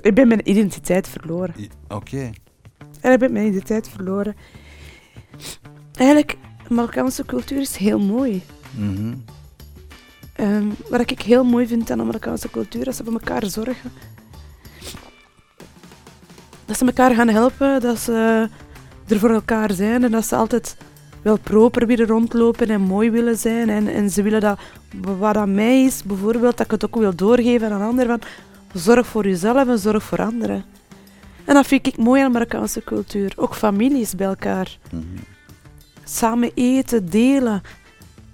Ik ben mijn identiteit verloren. Oké. En ik ben mijn identiteit verloren. Eigenlijk, Marokkaanse cultuur is heel mooi. Mhm. Ehm, wat ik heel mooi vind aan de Marokkaanse cultuur, dat ze voor elkaar zorgen. Dat ze elkaar gaan helpen, dat ze er voor elkaar zijn en dat ze altijd wel proper willen rondlopen en mooi willen zijn. En, en ze willen dat, wat aan mij is, bijvoorbeeld, dat ik het ook wil doorgeven aan anderen. Van, zorg voor jezelf en zorg voor anderen. En dat vind ik mooi aan de Marokkaanse cultuur. Ook families bij elkaar. Mhm. Samen eten, delen.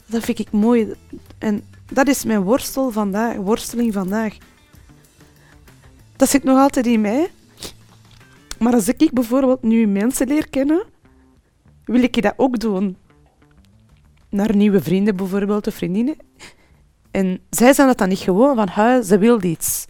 Dat vind ik mooi. En dat is mijn worstel vandaag, worsteling vandaag. Dat zit nog altijd in mij. Maar als ik bijvoorbeeld nu mensen leer kennen, wil ik dat ook doen. Naar nieuwe vrienden bijvoorbeeld, of vriendinnen. En zij zijn dat dan niet gewoon van, "Hui, ze wil iets.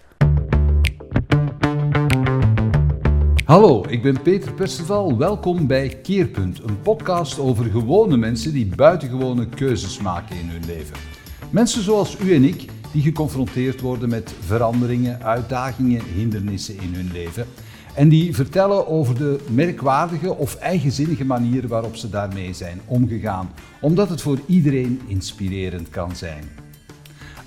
Hallo, ik ben Peter Perceval. Welkom bij Keerpunt, een podcast over gewone mensen die buitengewone keuzes maken in hun leven. Mensen zoals u en ik, die geconfronteerd worden met veranderingen, uitdagingen, hindernissen in hun leven. En die vertellen over de merkwaardige of eigenzinnige manier waarop ze daarmee zijn omgegaan, omdat het voor iedereen inspirerend kan zijn.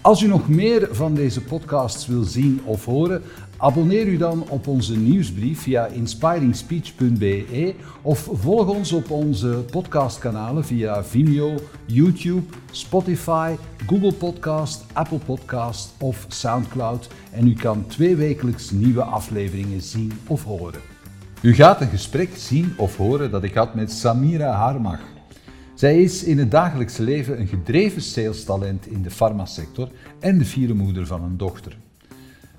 Als u nog meer van deze podcasts wil zien of horen, abonneer u dan op onze nieuwsbrief via inspiringspeech.be of volg ons op onze podcastkanalen via Vimeo, YouTube, Spotify, Google Podcast, Apple Podcast of SoundCloud en u kan tweewekelijks nieuwe afleveringen zien of horen. U gaat een gesprek zien of horen dat ik had met Samira Harmach. Zij is in het dagelijkse leven een gedreven salestalent in de farmasector en de vierde moeder van een dochter.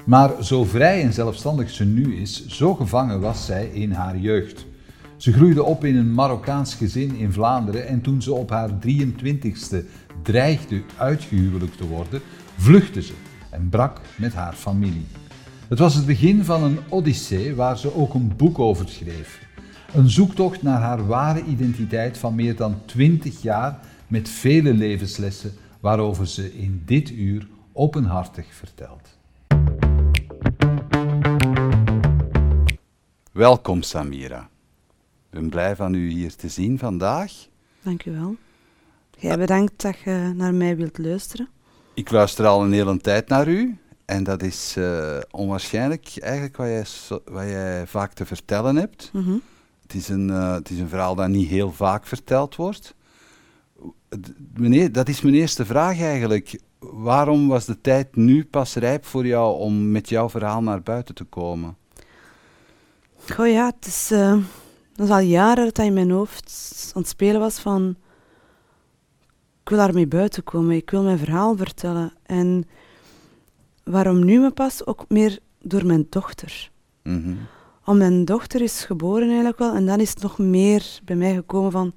Maar zo vrij en zelfstandig ze nu is, zo gevangen was zij in haar jeugd. Ze groeide op in een Marokkaans gezin in Vlaanderen en toen ze op haar 23ste dreigde uitgehuwelijkd te worden, vluchtte ze en brak met haar familie. Het was het begin van een odyssee waar ze ook een boek over schreef. Een zoektocht naar haar ware identiteit van meer dan 20 jaar met vele levenslessen waarover ze in dit uur openhartig vertelt. Welkom Samira. Ik ben blij van u hier te zien vandaag. Dank u wel. Jij bedankt dat je naar mij wilt luisteren. Ik luister al een hele tijd naar u en dat is eh, onwaarschijnlijk eigenlijk wat jij, wat jij vaak te vertellen hebt. Mhm. Het is, een, eh, het is een verhaal dat niet heel vaak verteld wordt. Meneer, dat is mijn eerste vraag eigenlijk. Waarom was de tijd nu pas rijp voor jou om met jouw verhaal naar buiten te komen? Goh ja, het is, eh, is al jaren dat dat in mijn hoofd aan het spelen was van... Ik wil daarmee buiten komen, ik wil mijn verhaal vertellen. En waarom nu me pas? Ook meer door mijn dochter. Om mijn dochter is geboren eigenlijk wel. En dan is het nog meer bij mij gekomen van...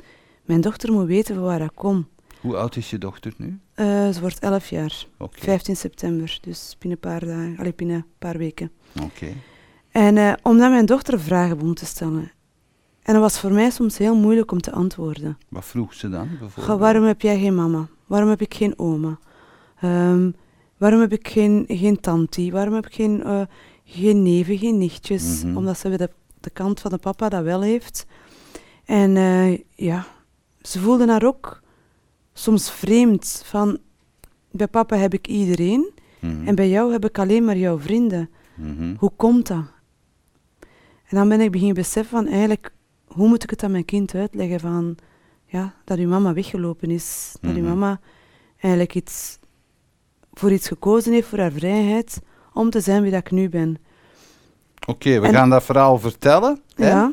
Mijn dochter moet weten van waar ik kom. Hoe oud is je dochter nu? Eh, ze wordt 11 jaar. Oké. 15 september, dus binnen een paar dagen, allee, binnen een paar weken. Oké. En eh, omdat mijn dochter vragen begon te stellen. En dat was voor mij soms heel moeilijk om te antwoorden. Wat vroeg ze dan bijvoorbeeld? Waarom heb jij geen mama? Waarom heb ik geen oma? Ehm, waarom heb ik geen, geen tante? Waarom heb ik geen, eh, geen neven, geen nichtjes? Mhm. Omdat ze de, de kant van de papa dat wel heeft. En ja, ze voelde haar ook soms vreemd. Van, bij papa heb ik iedereen Mhm. en bij jou heb ik alleen maar jouw vrienden. Mhm. Hoe komt dat? En dan ben ik beginnen beseffen van eigenlijk, hoe moet ik het aan mijn kind uitleggen van, ja, dat uw mama weggelopen is. Dat uw Mhm. mama eigenlijk iets, voor iets gekozen heeft, voor haar vrijheid, om te zijn wie dat ik nu ben. Oké, we En- gaan dat verhaal vertellen. hè? Ja,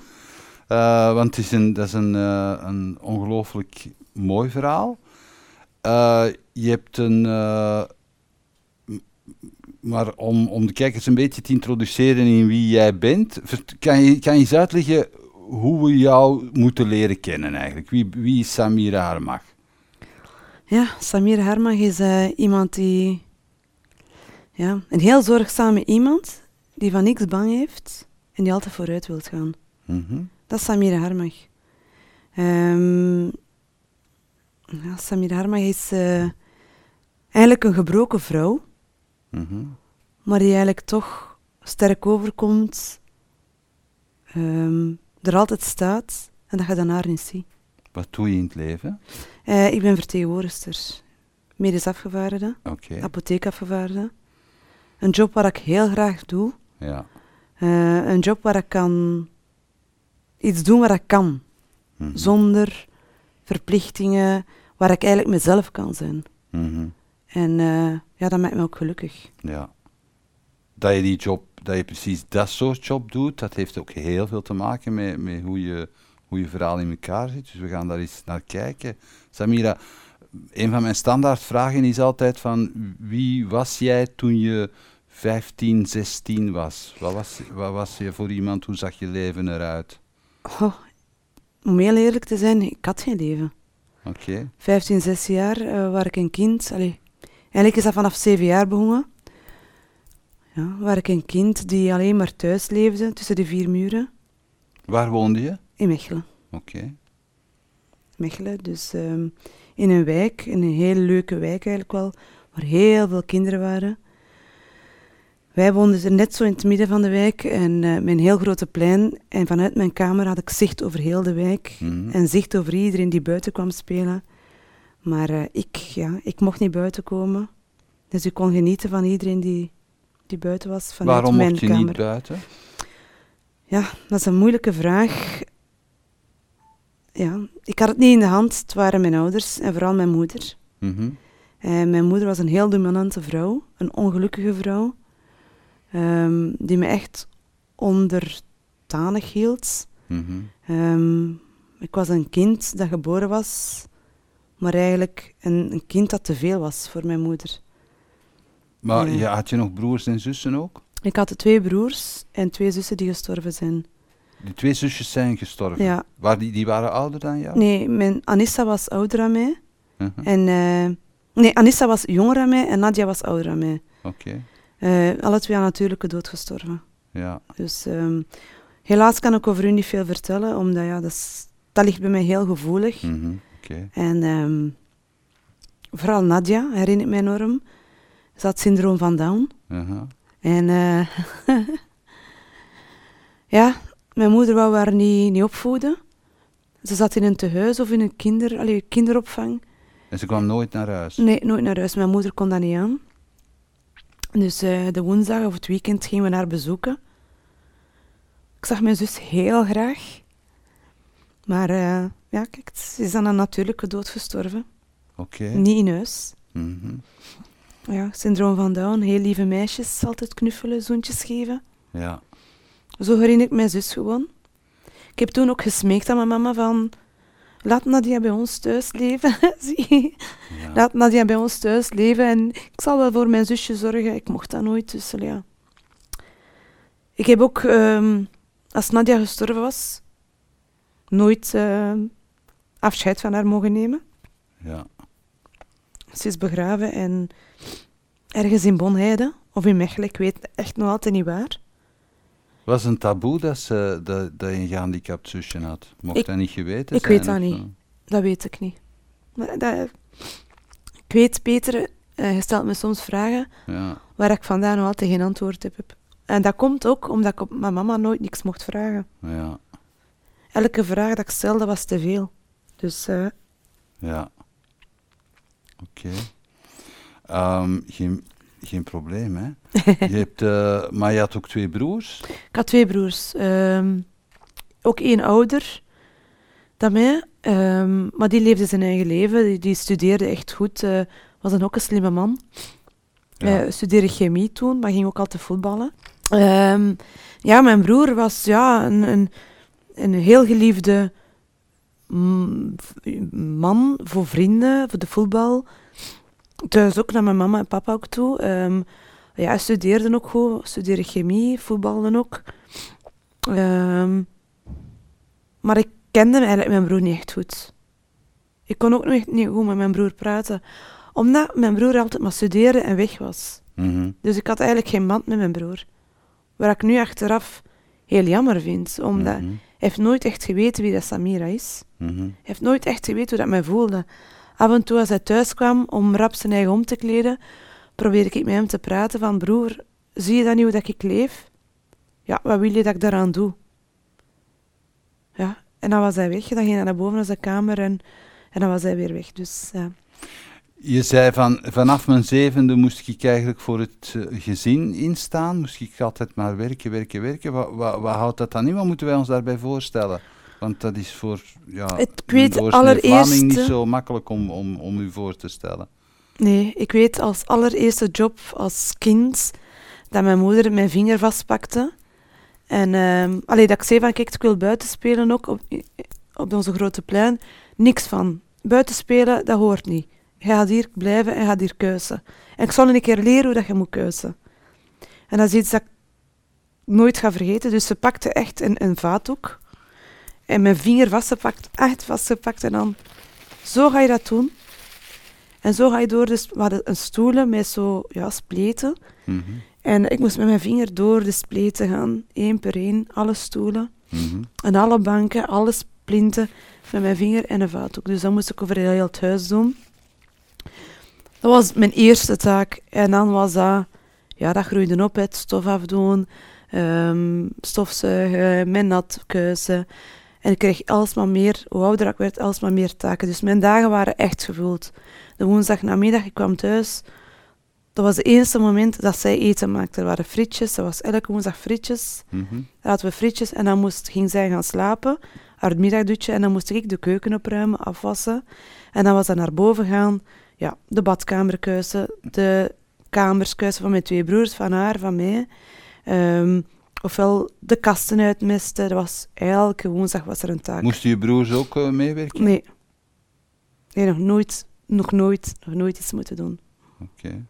Eh, want het is een, dat is een, eh, een ongelooflijk mooi verhaal. Eh, je hebt een. eh, maar om, om de kijkers een beetje te introduceren in wie jij bent, kan je, kan je eens uitleggen hoe we jou moeten leren kennen eigenlijk? Wie, wie is Samira Harmach? ja Samir Hermag is eh, iemand die, ja, een heel zorgzame iemand, die van niks bang heeft en die altijd vooruit wilt gaan. Mhm. Dat is Samira Harmag. Ehm ja, Samira Harmag is eh, eigenlijk een gebroken vrouw, Mhm. maar die eigenlijk toch sterk overkomt, ehm, er altijd staat en dat je daarna niet ziet. Wat doe je in het leven? Eh, ik ben vertegenwoordigster, medisch afgevaardigde, Oké. apotheekafgevaardigde. Een job waar ik heel graag doe. Ja. Eh, een job waar ik kan iets doen waar ik kan, Mhm. zonder verplichtingen, waar ik eigenlijk mezelf kan zijn. Mhm. En eh, ja, dat maakt me ook gelukkig. Ja. Dat je die job, dat je precies dat soort job doet, dat heeft ook heel veel te maken met, met hoe, je, hoe je verhaal in elkaar zit. Dus we gaan daar eens naar kijken. Samira, een van mijn standaardvragen is altijd van wie was jij toen je 15, 16 was? Wat was, wat was je voor iemand? Hoe zag je leven eruit? Oh, om heel eerlijk te zijn, ik had geen leven. Oké. 15, 16 jaar eh waar ik een kind... Allee, eigenlijk is dat vanaf 7 jaar begonnen. Ja, waar ik een kind die alleen maar thuis leefde, tussen de vier muren, Waar woonde je? in Mechelen. Oké. Mechelen. Dus ehm, in een wijk, in een heel leuke wijk eigenlijk wel, waar heel veel kinderen waren. Wij woonden er net zo in het midden van de wijk en eh, een heel grote plein. En vanuit mijn kamer had ik zicht over heel de wijk Mhm. en zicht over iedereen die buiten kwam spelen. Maar eh, ik, ja, ik mocht niet buiten komen. Dus ik kon genieten van iedereen die, die buiten was vanuit Waarom mijn mocht je kamer. niet buiten? Ja, dat is een moeilijke vraag. Ja, ik had het niet in de hand. Het waren mijn ouders en vooral mijn moeder. Mhm. En mijn moeder was een heel dominante vrouw, een ongelukkige vrouw, ehm, die me echt onderdanig hield. Mhm. Ehm, ik was een kind dat geboren was, maar eigenlijk een, een kind dat te veel was voor mijn moeder. Maar ja, had je nog broers en zussen ook? Ik had twee broers en twee zussen die gestorven zijn. Die twee zusjes zijn gestorven. Ja. Waar die, die waren ouder dan jou? Nee, mijn Anissa was ouder dan mij. Mhm. En, eh, nee, Anissa was jonger dan mij en Nadia was ouder dan mij. Oké, Eh, alle twee aan natuurlijke dood gestorven. ja. Dus ehm, helaas kan ik over hun niet veel vertellen, omdat ja, dat, is- dat ligt bij mij heel gevoelig. Mhm. Oké. En ehm, vooral Nadia herinnert mij enorm. Ze had syndroom van Down. Aha. En eh, ja, mijn moeder wou haar niet, niet opvoeden. Ze zat in een tehuis of in een kinder, allee, kinderopvang. En ze kwam nooit naar huis? Nee, nooit naar huis. Mijn moeder kon dat niet aan. Dus eh, de woensdag of het weekend gingen we haar bezoeken. Ik zag mijn zus heel graag. Maar eh, ja, kijk, ze is aan een natuurlijke dood gestorven. Oké. Niet in huis. Mhm. Ja, syndroom van Down. Heel lieve meisjes, altijd knuffelen, zoentjes geven. Ja. Zo herinner ik mijn zus gewoon. Ik heb toen ook gesmeekt aan mijn mama van... Laat Nadia bij ons thuis leven. Zie. ja. Laat Nadia bij ons thuis leven en ik zal wel voor mijn zusje zorgen. Ik mocht dat nooit, dus ja. Ik heb ook, ehm, als Nadia gestorven was, nooit ehm, afscheid van haar mogen nemen. ja. Ze is begraven en ergens in Bonheide of in Mechelen, ik weet echt nog altijd niet waar. Was een taboe dat, ze, dat, dat je een gehandicapt zusje had? Mocht Ik- dat niet geweten ik zijn? weet dat niet. zo? Dat weet ik niet. Maar dat, ik weet, Peter, eh, je stelt me soms vragen Ja. waar ik vandaag nog altijd geen antwoord op heb. En dat komt ook omdat ik op mijn mama nooit niks mocht vragen. Ja. Elke vraag dat ik stelde was te veel. Dus eh, Ja. Oké. Ehm, geen probleem, hè? je hebt, eh, maar je had ook twee broers? ik had twee broers. Ehm, ook één ouder dan mij. ehm, maar die leefde zijn eigen leven. Die, die studeerde echt goed. eh, was een ook een slimme man. Ja. Eh, studeerde chemie toen, maar ging ook altijd voetballen. Ehm, ja, mijn broer was ja, een, een, een heel geliefde man voor vrienden, voor de voetbal. Thuis ook naar mijn mama en papa ook toe. Ehm, ja, hij studeerde ook goed, studeerde chemie, voetbalde ook. Ehm, maar ik kende eigenlijk mijn broer niet echt goed. Ik kon ook nog niet goed met mijn broer praten, omdat mijn broer altijd maar studeerde en weg was. Mhm. Dus ik had eigenlijk geen band met mijn broer. Waar ik nu achteraf heel jammer vind, omdat Mhm. hij heeft nooit echt geweten wie dat Samira is. Mhm. Hij heeft nooit echt geweten hoe dat mij voelde. Af en toe als hij thuis kwam om rap zijn eigen om te kleden, probeerde ik met hem te praten van broer, zie je dan niet hoe dat ik leef? ja, wat wil je dat ik daaraan doe? Ja, en dan was hij weg. Dan ging hij naar boven naar zijn kamer en, en dan was hij weer weg. Dus. Je zei van vanaf mijn zevende moest ik eigenlijk voor het eh, gezin instaan. Moest ik altijd maar werken, werken, werken. Wat, wat, wat houdt dat dan in? Wat moeten wij ons daarbij voorstellen? Want dat is voor ja, Het- ik weet allereerst, niet zo makkelijk om, om, om u voor te stellen. Nee, ik weet als allereerste job als kind dat mijn moeder mijn vinger vastpakte. En ehm allee, dat ik zei van kijk, ik wil buiten spelen ook op, op onze grote plein. Niks van. Buiten spelen, dat hoort niet. Je gaat hier blijven en je gaat hier kuisen. En ik zal een keer leren hoe dat je moet kuisen. En dat is iets dat ik nooit ga vergeten. Dus ze pakte echt een, een vaatdoek. En mijn vinger vastgepakt, echt vastgepakt. En dan, zo ga je dat doen. En zo ga je door, dus we hadden een stoelen met zo, ja, spleten. Mhm, En ik moest met mijn vinger door de spleten gaan, één per één, alle stoelen. mhm. En alle banken, alle splinten, met mijn vinger en een vaatdoek. Dus dat moest ik over heel het huis doen. Dat was mijn eerste taak. En dan was dat, ja, dat groeide op, het stof afdoen, ehm, stofzuigen, mijn nat kuisen. En ik kreeg alsmaar meer, hoe ouder ik werd, alsmaar meer taken. Dus mijn dagen waren echt gevuld. De woensdag namiddag, ik kwam thuis. Dat was het enige moment dat zij eten maakte. Er waren frietjes, dat was elke woensdag frietjes. mhm. Dan hadden we frietjes en dan moest, ging zij gaan slapen, haar middagdutje, en dan moest ik de keuken opruimen, afwassen. En dan was dat naar boven gaan, ja, de badkamer kuisen, de kamers kuisen van mijn twee broers, van haar, van mij. Ehm, ofwel de kasten uitmisten, dat was elke woensdag was er een taak. Moesten je broers ook eh, meewerken? Nee. Nee, nog nooit, nog nooit, nog nooit iets moeten doen. Oké.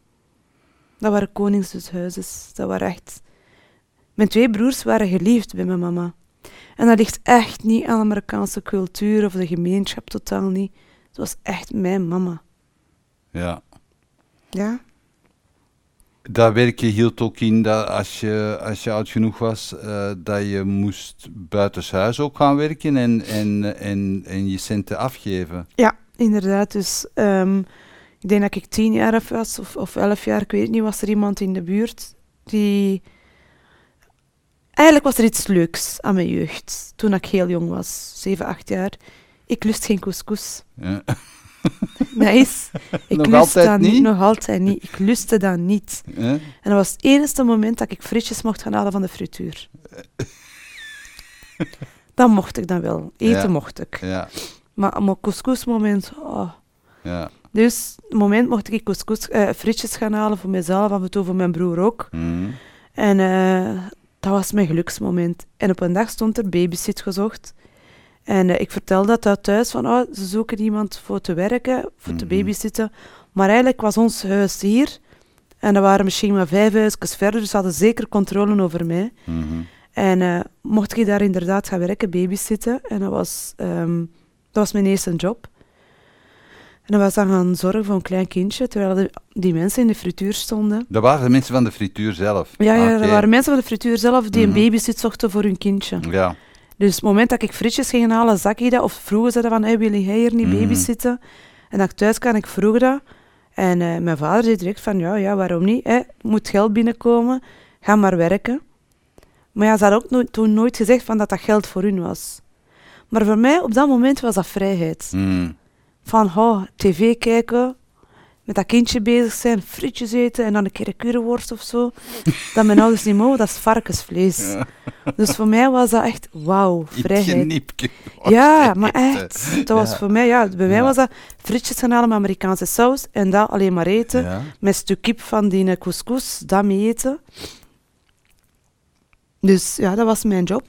Dat waren koningshuisjes. Dat waren echt... Mijn twee broers waren geliefd bij mijn mama. En dat ligt echt niet aan de Amerikaanse cultuur of de gemeenschap, totaal niet. Het was echt mijn mama. Ja. Ja? Dat werkje hield ook in dat als je, als je oud genoeg was, eh, dat je moest buitenshuis ook gaan werken en, en, en, en je centen afgeven. Ja, inderdaad. Dus ehm, ik denk dat ik tien jaar of was, of, of elf jaar, ik weet niet, was er iemand in de buurt die... Eigenlijk was er iets leuks aan mijn jeugd, toen ik heel jong was, zeven, acht jaar. Ik lust geen couscous. Ja. Nice. Ik Nog lustte altijd dat niet? Nog altijd niet. Ik lustte dat niet. En dat was het enige moment dat ik frietjes mocht gaan halen van de frituur. dat mocht ik dan wel. Eten Ja. mocht ik. Ja, Maar op mijn couscousmoment... Oh. ja. Dus het moment mocht ik couscous, eh, frietjes gaan halen voor mezelf, af en toe voor mijn broer ook. Mhm. En eh, dat was mijn geluksmoment. En op een dag stond er babysit gezocht. En eh, ik vertelde dat thuis van, oh, ze zoeken iemand voor te werken, voor te Mhm. babysitten. Maar eigenlijk was ons huis hier. En er waren misschien maar vijf huisjes verder, dus ze hadden zeker controle over mij. Mhm. En eh, mocht ik daar inderdaad gaan werken, babysitten. En dat was, ehm, dat was mijn eerste job. En dat was dan gaan zorgen voor een klein kindje, terwijl de- die mensen in de frituur stonden. Dat waren de mensen van de frituur zelf. Ja, ja er waren mensen van de frituur zelf die Mhm. een babysit zochten voor hun kindje. Ja, Dus het moment dat ik frietjes ging halen, zag ik dat. Of vroegen ze dat van, hey, wil jij hier niet Mhm. babysitten? En dat ik thuis kwam, ik vroeg dat. En eh, mijn vader zei direct van, ja, ja waarom niet? Hè? Moet geld binnenkomen, ga maar werken. Maar ja, ze had ook nooit, toen nooit gezegd van dat dat geld voor hun was. Maar voor mij, op dat moment, was dat vrijheid. Mhm. Van, oh, tv kijken, met dat kindje bezig zijn, frietjes eten en dan een keer een curryworst of zo. dat mijn ouders niet mogen, dat is varkensvlees. Ja. Dus voor mij was dat echt, wauw, vrijheid. Ja, maar echt. Dat was voor mij, ja, bij mij Ja. was dat frietjes gaan halen met Amerikaanse saus en dat alleen maar eten. Met een stuk kip van die eh, couscous, dat mee eten. Dus ja, dat was mijn job.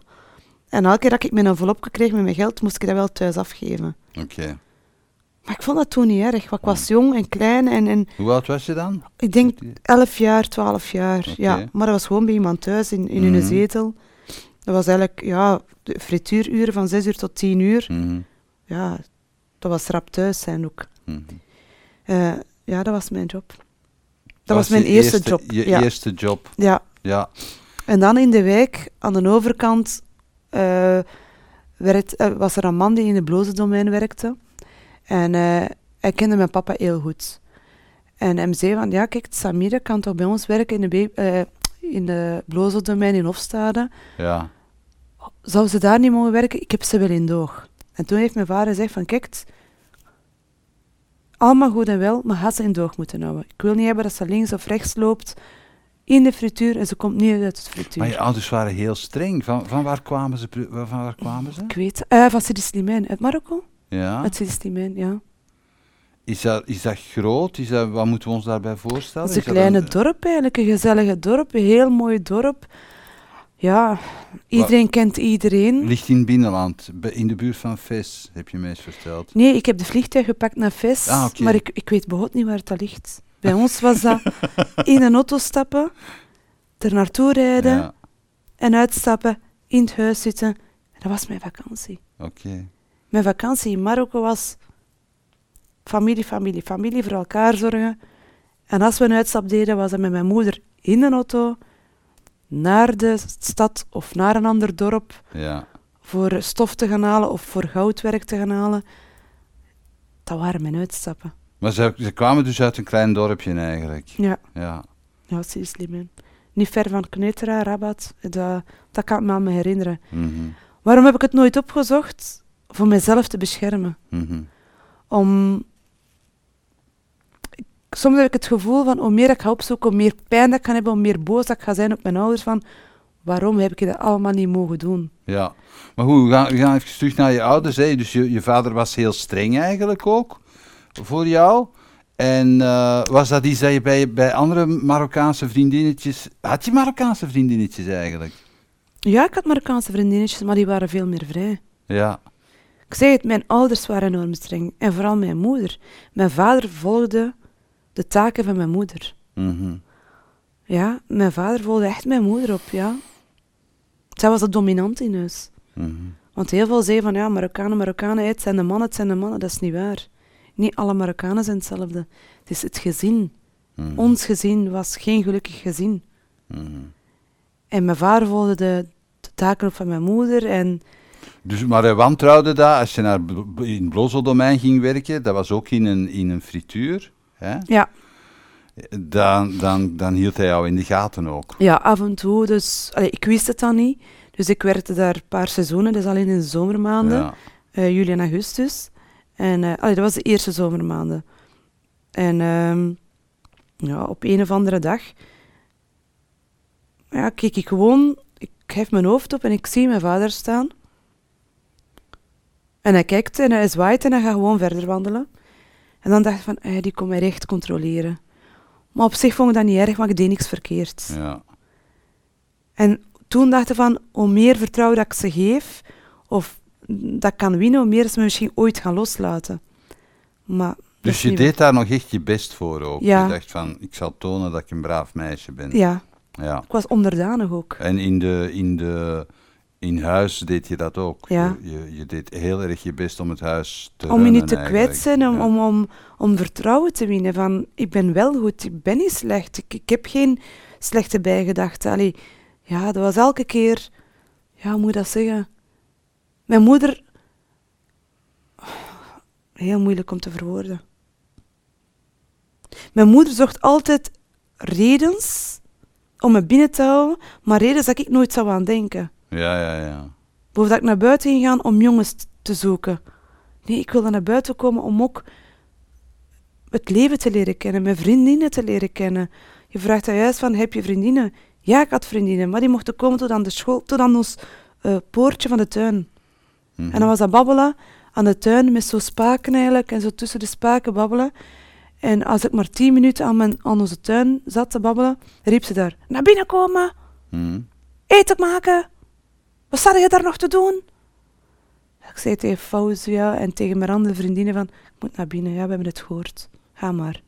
En elke keer dat ik mijn envelopje kreeg met mijn geld, moest ik dat wel thuis afgeven. Oké. Maar ik vond dat toen niet erg, want ik was jong en klein en, en Hoe oud was je dan? ik denk 11 jaar, 12 jaar. Ja, maar dat was gewoon bij iemand thuis in, in hun Mhm. zetel. Dat was eigenlijk ja, de frituururen van 6 uur tot 10 uur. Mhm. Ja, dat was rap thuis zijn ook. Mhm. Eh, ja, dat was mijn job. Dat, was mijn eerste, job. Je ja. eerste job, ja. ja. En dan in de wijk, aan de overkant, eh, werd, eh, was er een man die in het blozendomein werkte. En eh, hij kende mijn papa heel goed. En hij zei van, ja kijk, Samira kan toch bij ons werken in de, eh, in de Blozeldomein in Hofstade. Ja. Zou ze daar niet mogen werken? Ik heb ze wel in doog. En toen heeft mijn vader gezegd van, kijk, allemaal goed en wel, maar had ze in doog moeten houden. Ik wil niet hebben dat ze links of rechts loopt in de frituur en ze komt niet uit het frituur. Maar je ouders waren heel streng. Van, van waar kwamen ze? Van waar kwamen ze? Ik weet, eh van Sidi Slimane, uit Marokko? Ja. Sidi Slimane, ja. Is dat, is dat groot? Is dat, wat moeten we ons daarbij voorstellen? Het is een kleine dorp eigenlijk, een gezellige dorp, een heel mooi dorp. Ja, iedereen kent iedereen. Ligt in het binnenland, in de buurt van Ves, heb je mij eens verteld. Nee, ik heb de vliegtuig gepakt naar Ves, Ah, maar ik, ik weet behoorlijk niet waar het dat ligt. Bij ons was dat in een auto stappen, er naartoe rijden Ja, en uitstappen, in het huis zitten. En dat was mijn vakantie. oké. Mijn vakantie in Marokko was familie, familie, familie, voor elkaar zorgen. En als we een uitstap deden, was dat met mijn moeder in een auto naar de stad of naar een ander dorp Ja. voor stof te gaan halen of voor goudwerk te gaan halen. Dat waren mijn uitstappen. Maar ze, ze kwamen dus uit een klein dorpje eigenlijk. Ja, Ja. ja zie je slim in. Niet ver van Kneutera, Rabat. Dat, dat kan ik me aan me herinneren. Mhm. Waarom heb ik het nooit opgezocht? Voor mezelf te beschermen. Mhm. om... Soms heb ik het gevoel van, hoe meer ik ga opzoeken, hoe meer pijn dat ik kan hebben, hoe meer boos dat ik ga zijn op mijn ouders, van waarom heb ik dat allemaal niet mogen doen? Ja. Maar goed, we gaan, we gaan even terug naar je ouders. Hè. Dus je, je vader was heel streng eigenlijk ook voor jou. En eh, was dat iets dat je bij, bij andere Marokkaanse vriendinnetjes... Had je Marokkaanse vriendinnetjes eigenlijk? Ja, ik had Marokkaanse vriendinnetjes, maar die waren veel meer vrij. Ja. Ik zeg het, mijn ouders waren enorm streng. En vooral mijn moeder. Mijn vader volgde de taken van mijn moeder. Mhm. Ja, mijn vader volgde echt mijn moeder op, ja. Zij was de dominant in huis. Mhm. Want heel veel zeiden van ja, Marokkanen, Marokkanen, het zijn de mannen, het zijn de mannen. Dat is niet waar. Niet alle Marokkanen zijn hetzelfde. Het is het gezin. Mhm. Ons gezin was geen gelukkig gezin. En mijn vader volgde de, de taken op van mijn moeder. En Dus, maar hij wantrouwde dat als je naar in het Blozeldomein ging werken, dat was ook in een, in een frituur, hè? ja, Dan, dan, dan hield hij jou in de gaten ook. ja, af en toe. Dus, allee, ik wist het dan niet. Dus ik werkte daar een paar seizoenen, dus alleen in de zomermaanden. Ja. eh, juli en augustus. En eh, allee, dat was de eerste zomermaanden. En ehm, ja, op een of andere dag ja, keek ik gewoon, ik hef mijn hoofd op en ik zie mijn vader staan. En hij kijkt en hij zwaait en hij gaat gewoon verder wandelen. En dan dacht ik van, eh, die komt mij recht controleren. Maar op zich vond ik dat niet erg, want ik deed niks verkeerd. Ja. En toen dacht ik van, hoe meer vertrouwen dat ik ze geef, of dat ik kan winnen, hoe meer ze me misschien ooit gaan loslaten. Maar Dus je deed daar nog echt je best voor ook. Ja. Je dacht van, ik zal tonen dat ik een braaf meisje ben. Ja, Ja. ik was onderdanig ook. En in, de, in, de, in huis deed je dat ook. Ja. Je, je, deed heel erg je best om het huis te Om je niet te eigenlijk. kwetsen, om, Ja. om, om, om vertrouwen te winnen. Van, ik ben wel goed, ik ben niet slecht. Ik, ik heb geen slechte bijgedachten. Allee, ja, dat was elke keer... Ja, hoe moet ik dat zeggen? Mijn moeder... Heel moeilijk om te verwoorden. Mijn moeder zocht altijd redens om me binnen te houden, maar redens dat ik nooit zou aan denken. Ja, ja, ja. Boven dat ik naar buiten ging gaan om jongens te zoeken. Nee, ik wilde naar buiten komen om ook het leven te leren kennen, mijn vriendinnen te leren kennen. Je vraagt daar juist van, heb je vriendinnen? Ja, ik had vriendinnen, maar die mochten komen tot aan de school, tot aan ons eh, poortje van de tuin. Mhm. En dan was dat babbelen aan de tuin met zo spaken eigenlijk, en zo tussen de spaken babbelen. En als ik maar tien minuten aan, mijn, aan onze tuin zat te babbelen, riep ze daar, naar binnen komen, Mhm. eten maken. Wat sta je daar nog te doen? Ik zei tegen Fauzia en tegen mijn andere vriendinnen van, ik moet naar binnen, ja, we hebben het gehoord. Ga maar.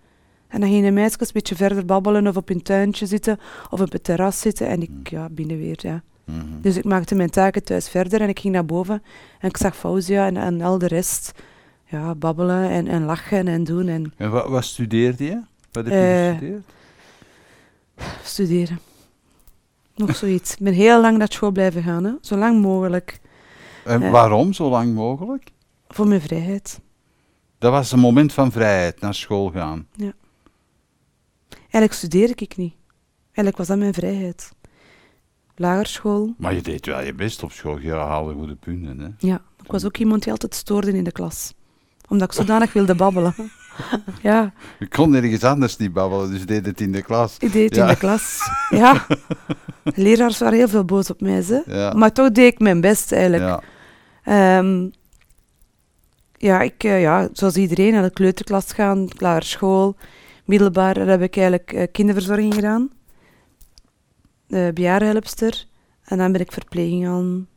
En dan gingen de meisjes een beetje verder babbelen of op hun tuintje zitten of op het terras zitten en ik, ja, binnen weer, ja. Mhm. Dus ik maakte mijn taken thuis verder en ik ging naar boven en ik zag Fauzia en, en al de rest, ja, babbelen en, en lachen en doen en En wat, wat studeerde je? Wat heb je Eh, gestudeerd? studeren. Nog zoiets. Ik ben heel lang naar school blijven gaan, hè. zo lang mogelijk. En eh, waarom zo lang mogelijk? Voor mijn vrijheid. Dat was een moment van vrijheid, naar school gaan. Eigenlijk studeerde ik niet. Eigenlijk was dat mijn vrijheid. Lagerschool. Maar je deed wel je best op school. Je haalde goede punten. Hè? Ja, ik was ook iemand die altijd stoorde in de klas. Omdat ik zodanig wilde babbelen. ja, Je kon nergens anders niet babbelen, dus je deed het in de klas. ik deed het Ja. in de klas. Ja. Leraars waren heel veel boos op mij, ze. Ja. Maar toch deed ik mijn best, eigenlijk. Ja. Ehm, ja, ik, eh, ja, zoals iedereen, naar de kleuterklas gaan, klare school, middelbaar, heb ik eigenlijk eh, kinderverzorging gedaan. De bejaardenhelpster. En dan ben ik verpleging gaan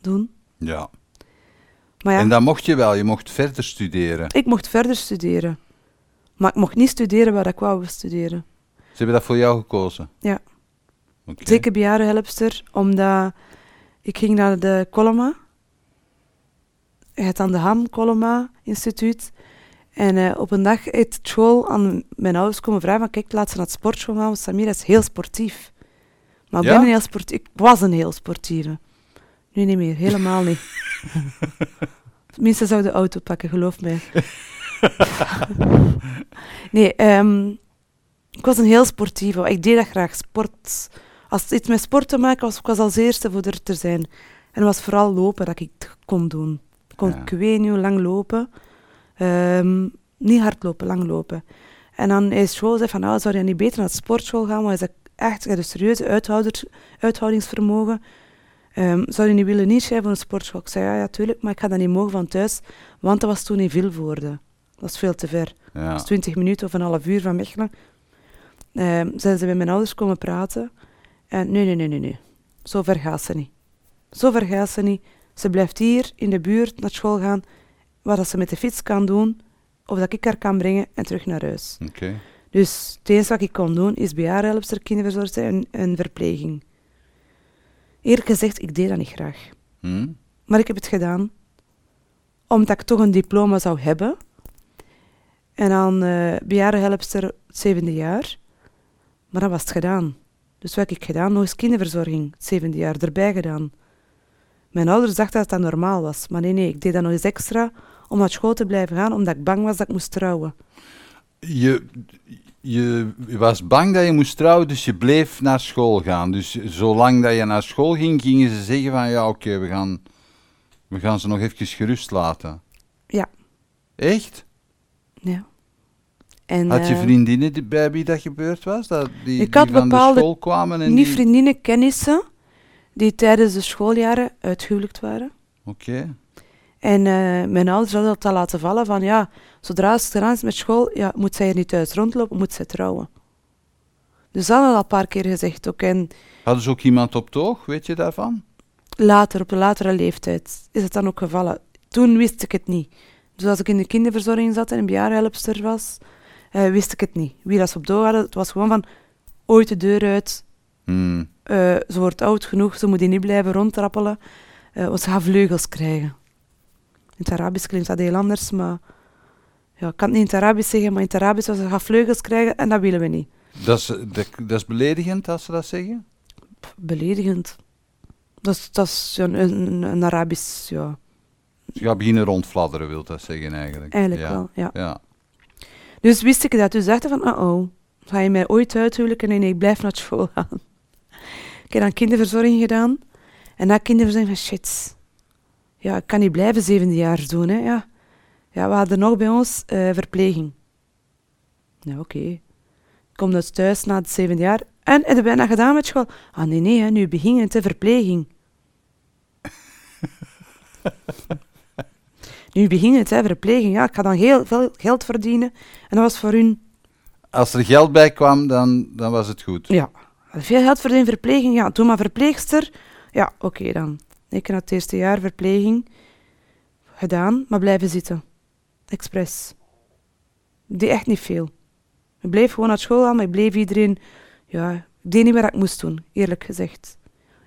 doen. ja. Maar ja, En dan mocht je wel, je mocht verder studeren. ik mocht verder studeren. Maar ik mocht niet studeren waar ik wou studeren. Ze hebben dat voor jou gekozen? Ja. Oké. Zeker bejaardenhelpster, omdat ik ging naar de Coloma. Het aan de Ham Coloma Instituut. En eh, op een dag uit school aan mijn ouders komen vragen van kijk, laat ze naar het sportschool gaan, want Samira is heel sportief. Maar ik Ja? ben een heel sportief. Ik was een heel sportieve. Nu niet meer, helemaal niet. Mensen zouden de auto pakken, geloof mij. nee, ehm, ik was een heel sportieve. Ik deed dat graag, sport. Als het iets met sport te maken was, ik was als eerste voor er te zijn. En het was vooral lopen dat ik het kon doen. Ik kon Ja. ik weet niet hoe lang lopen. Ehm, niet hardlopen, lang lopen. En dan is school zei van, nou, zou je niet beter naar de sportschool gaan? Want je hebt echt je hebt een serieuze uithoudingsvermogen. Ehm, zou je niet willen inschrijven voor een sportschool? Ik zei, ja, ja, tuurlijk, maar ik ga dat niet mogen van thuis, want dat was toen in Vilvoorde. Dat was veel te ver. Dat Ja. was 20 minuten of een half uur van Mechelen. Ehm zijn ze bij mijn ouders komen praten. En nee, nee, nee, nee, nee. Zo ver gaat ze niet. Zo ver gaat ze niet. Ze blijft hier in de buurt naar school gaan, waar dat ze met de fiets kan doen, of dat ik haar kan brengen en terug naar huis. Dus het enige wat ik kon doen is bejaardenhelpster, kinderverzorgster en, en verpleging. Eerlijk gezegd, ik deed dat niet graag. Hm? Maar ik heb het gedaan. Omdat ik toch een diploma zou hebben. En dan eh bejaardenhelpster het zevende jaar. Maar dat was het gedaan. Dus wat heb ik gedaan? Nog eens kinderverzorging, het zevende jaar, erbij gedaan. Mijn ouders dachten dat dat normaal was. Maar nee, nee, ik deed dat nog eens extra om naar school te blijven gaan, omdat ik bang was dat ik moest trouwen. Je, je was bang dat je moest trouwen, dus je bleef naar school gaan. Dus zolang dat je naar school ging, gingen ze zeggen van ja, oké, we, gaan, we gaan ze nog even gerust laten. Ja. Echt? Ja. En, Had je eh, vriendinnen die, bij wie dat gebeurd was? Dat die, Ik had van bepaalde- de school kwamen en Niet die... vriendinnen, kennissen, die tijdens de schooljaren uitgehuwelijkd waren. Oké. En eh, mijn ouders hadden dat al laten vallen van ja, zodra het gedaan is met school, ja, moet zij er niet thuis rondlopen, moet zij trouwen. Dus dat hadden al een paar keer gezegd ook. En Hadden ze ook iemand op toog, weet je daarvan? later, op een latere leeftijd, is het dan ook gevallen. Toen wist ik het niet. Dus als ik in de kinderverzorging zat en een bejaardenhelpster was, eh, wist ik het niet. Wie dat ze op dood hadden, het was gewoon van ooit de deur uit, Hm. eh, ze wordt oud genoeg, ze moet hier niet blijven rondtrappelen, eh, want ze gaat vleugels krijgen. In het Arabisch klinkt dat heel anders, maar ja, ik kan het niet in het Arabisch zeggen, maar in het Arabisch was ze gaat vleugels krijgen en dat willen we niet. Dat, is, dat, dat is beledigend als ze dat zeggen? Pff, Beledigend. Dat is, dat is een, een, een Arabisch, ja, Gaat beginnen rondfladderen, wil dat zeggen eigenlijk. eigenlijk ja. wel. Ja. Ja. Dus wist ik dat. Dus dacht ik van, oh oh, ga je mij ooit uithuwelijken? Nee, nee, ik blijf naar school gaan. ik heb dan kinderverzorging gedaan. En na kinderverzorging van, shit. Ja, ik kan niet blijven zevende jaar doen, hè. Ja, ja we hadden nog bij ons eh, verpleging. Ja, oké. Ik kom dus thuis na het zevende jaar. En heb je bijna gedaan met school? Ah, nee, nee, hè, nu begin het, verpleging. nu begin het, hè, verpleging. Ja, ik ga dan heel veel geld verdienen. En dat was voor hun Als er geld bij kwam, dan, dan was het goed. ja, veel geld verdienen verpleging. Ja, doe maar verpleegster. Ja, oké dan. Ik heb het eerste jaar verpleging gedaan, maar blijven zitten. Expres. Ik deed echt niet veel. Ik bleef gewoon naar school gaan, maar ik bleef iedereen... Ja, ik deed niet wat ik moest doen, eerlijk gezegd.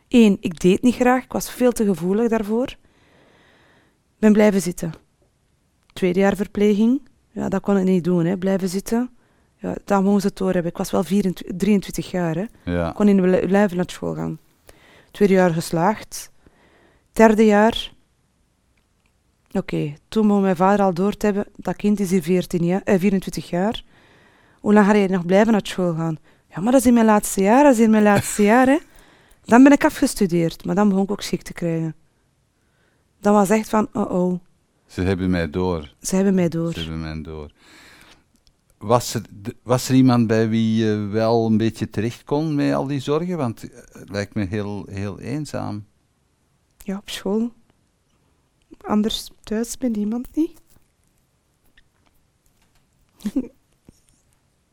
Eén, ik deed niet graag. Ik was veel te gevoelig daarvoor. Ik ben blijven zitten. Tweede jaar verpleging. Ja, dat kon ik niet doen, hè. Blijven zitten. Ja, dat mogen ze het door hebben. Ik was wel 24, 23 jaar, hè. Ja. Ik kon in de blijven naar school gaan. Tweede jaar geslaagd. Derde jaar. Oké, toen mocht mijn vader al door te hebben. Dat kind is hier 14 jaar, eh, 24 jaar. Hoe lang ga je nog blijven naar school gaan? Ja, maar dat is in mijn laatste jaar, dat is in mijn laatste jaar, hè. Dan ben ik afgestudeerd, maar dan begon ik ook ziek te krijgen. Dat was echt van, oh oh, Ze hebben mij door. ze hebben mij door. Ze hebben mij door. Was er, was er iemand bij wie je wel een beetje terecht kon met al die zorgen? Want eh, het lijkt me heel, heel eenzaam. Ja, op school. Anders thuis bij niemand niet.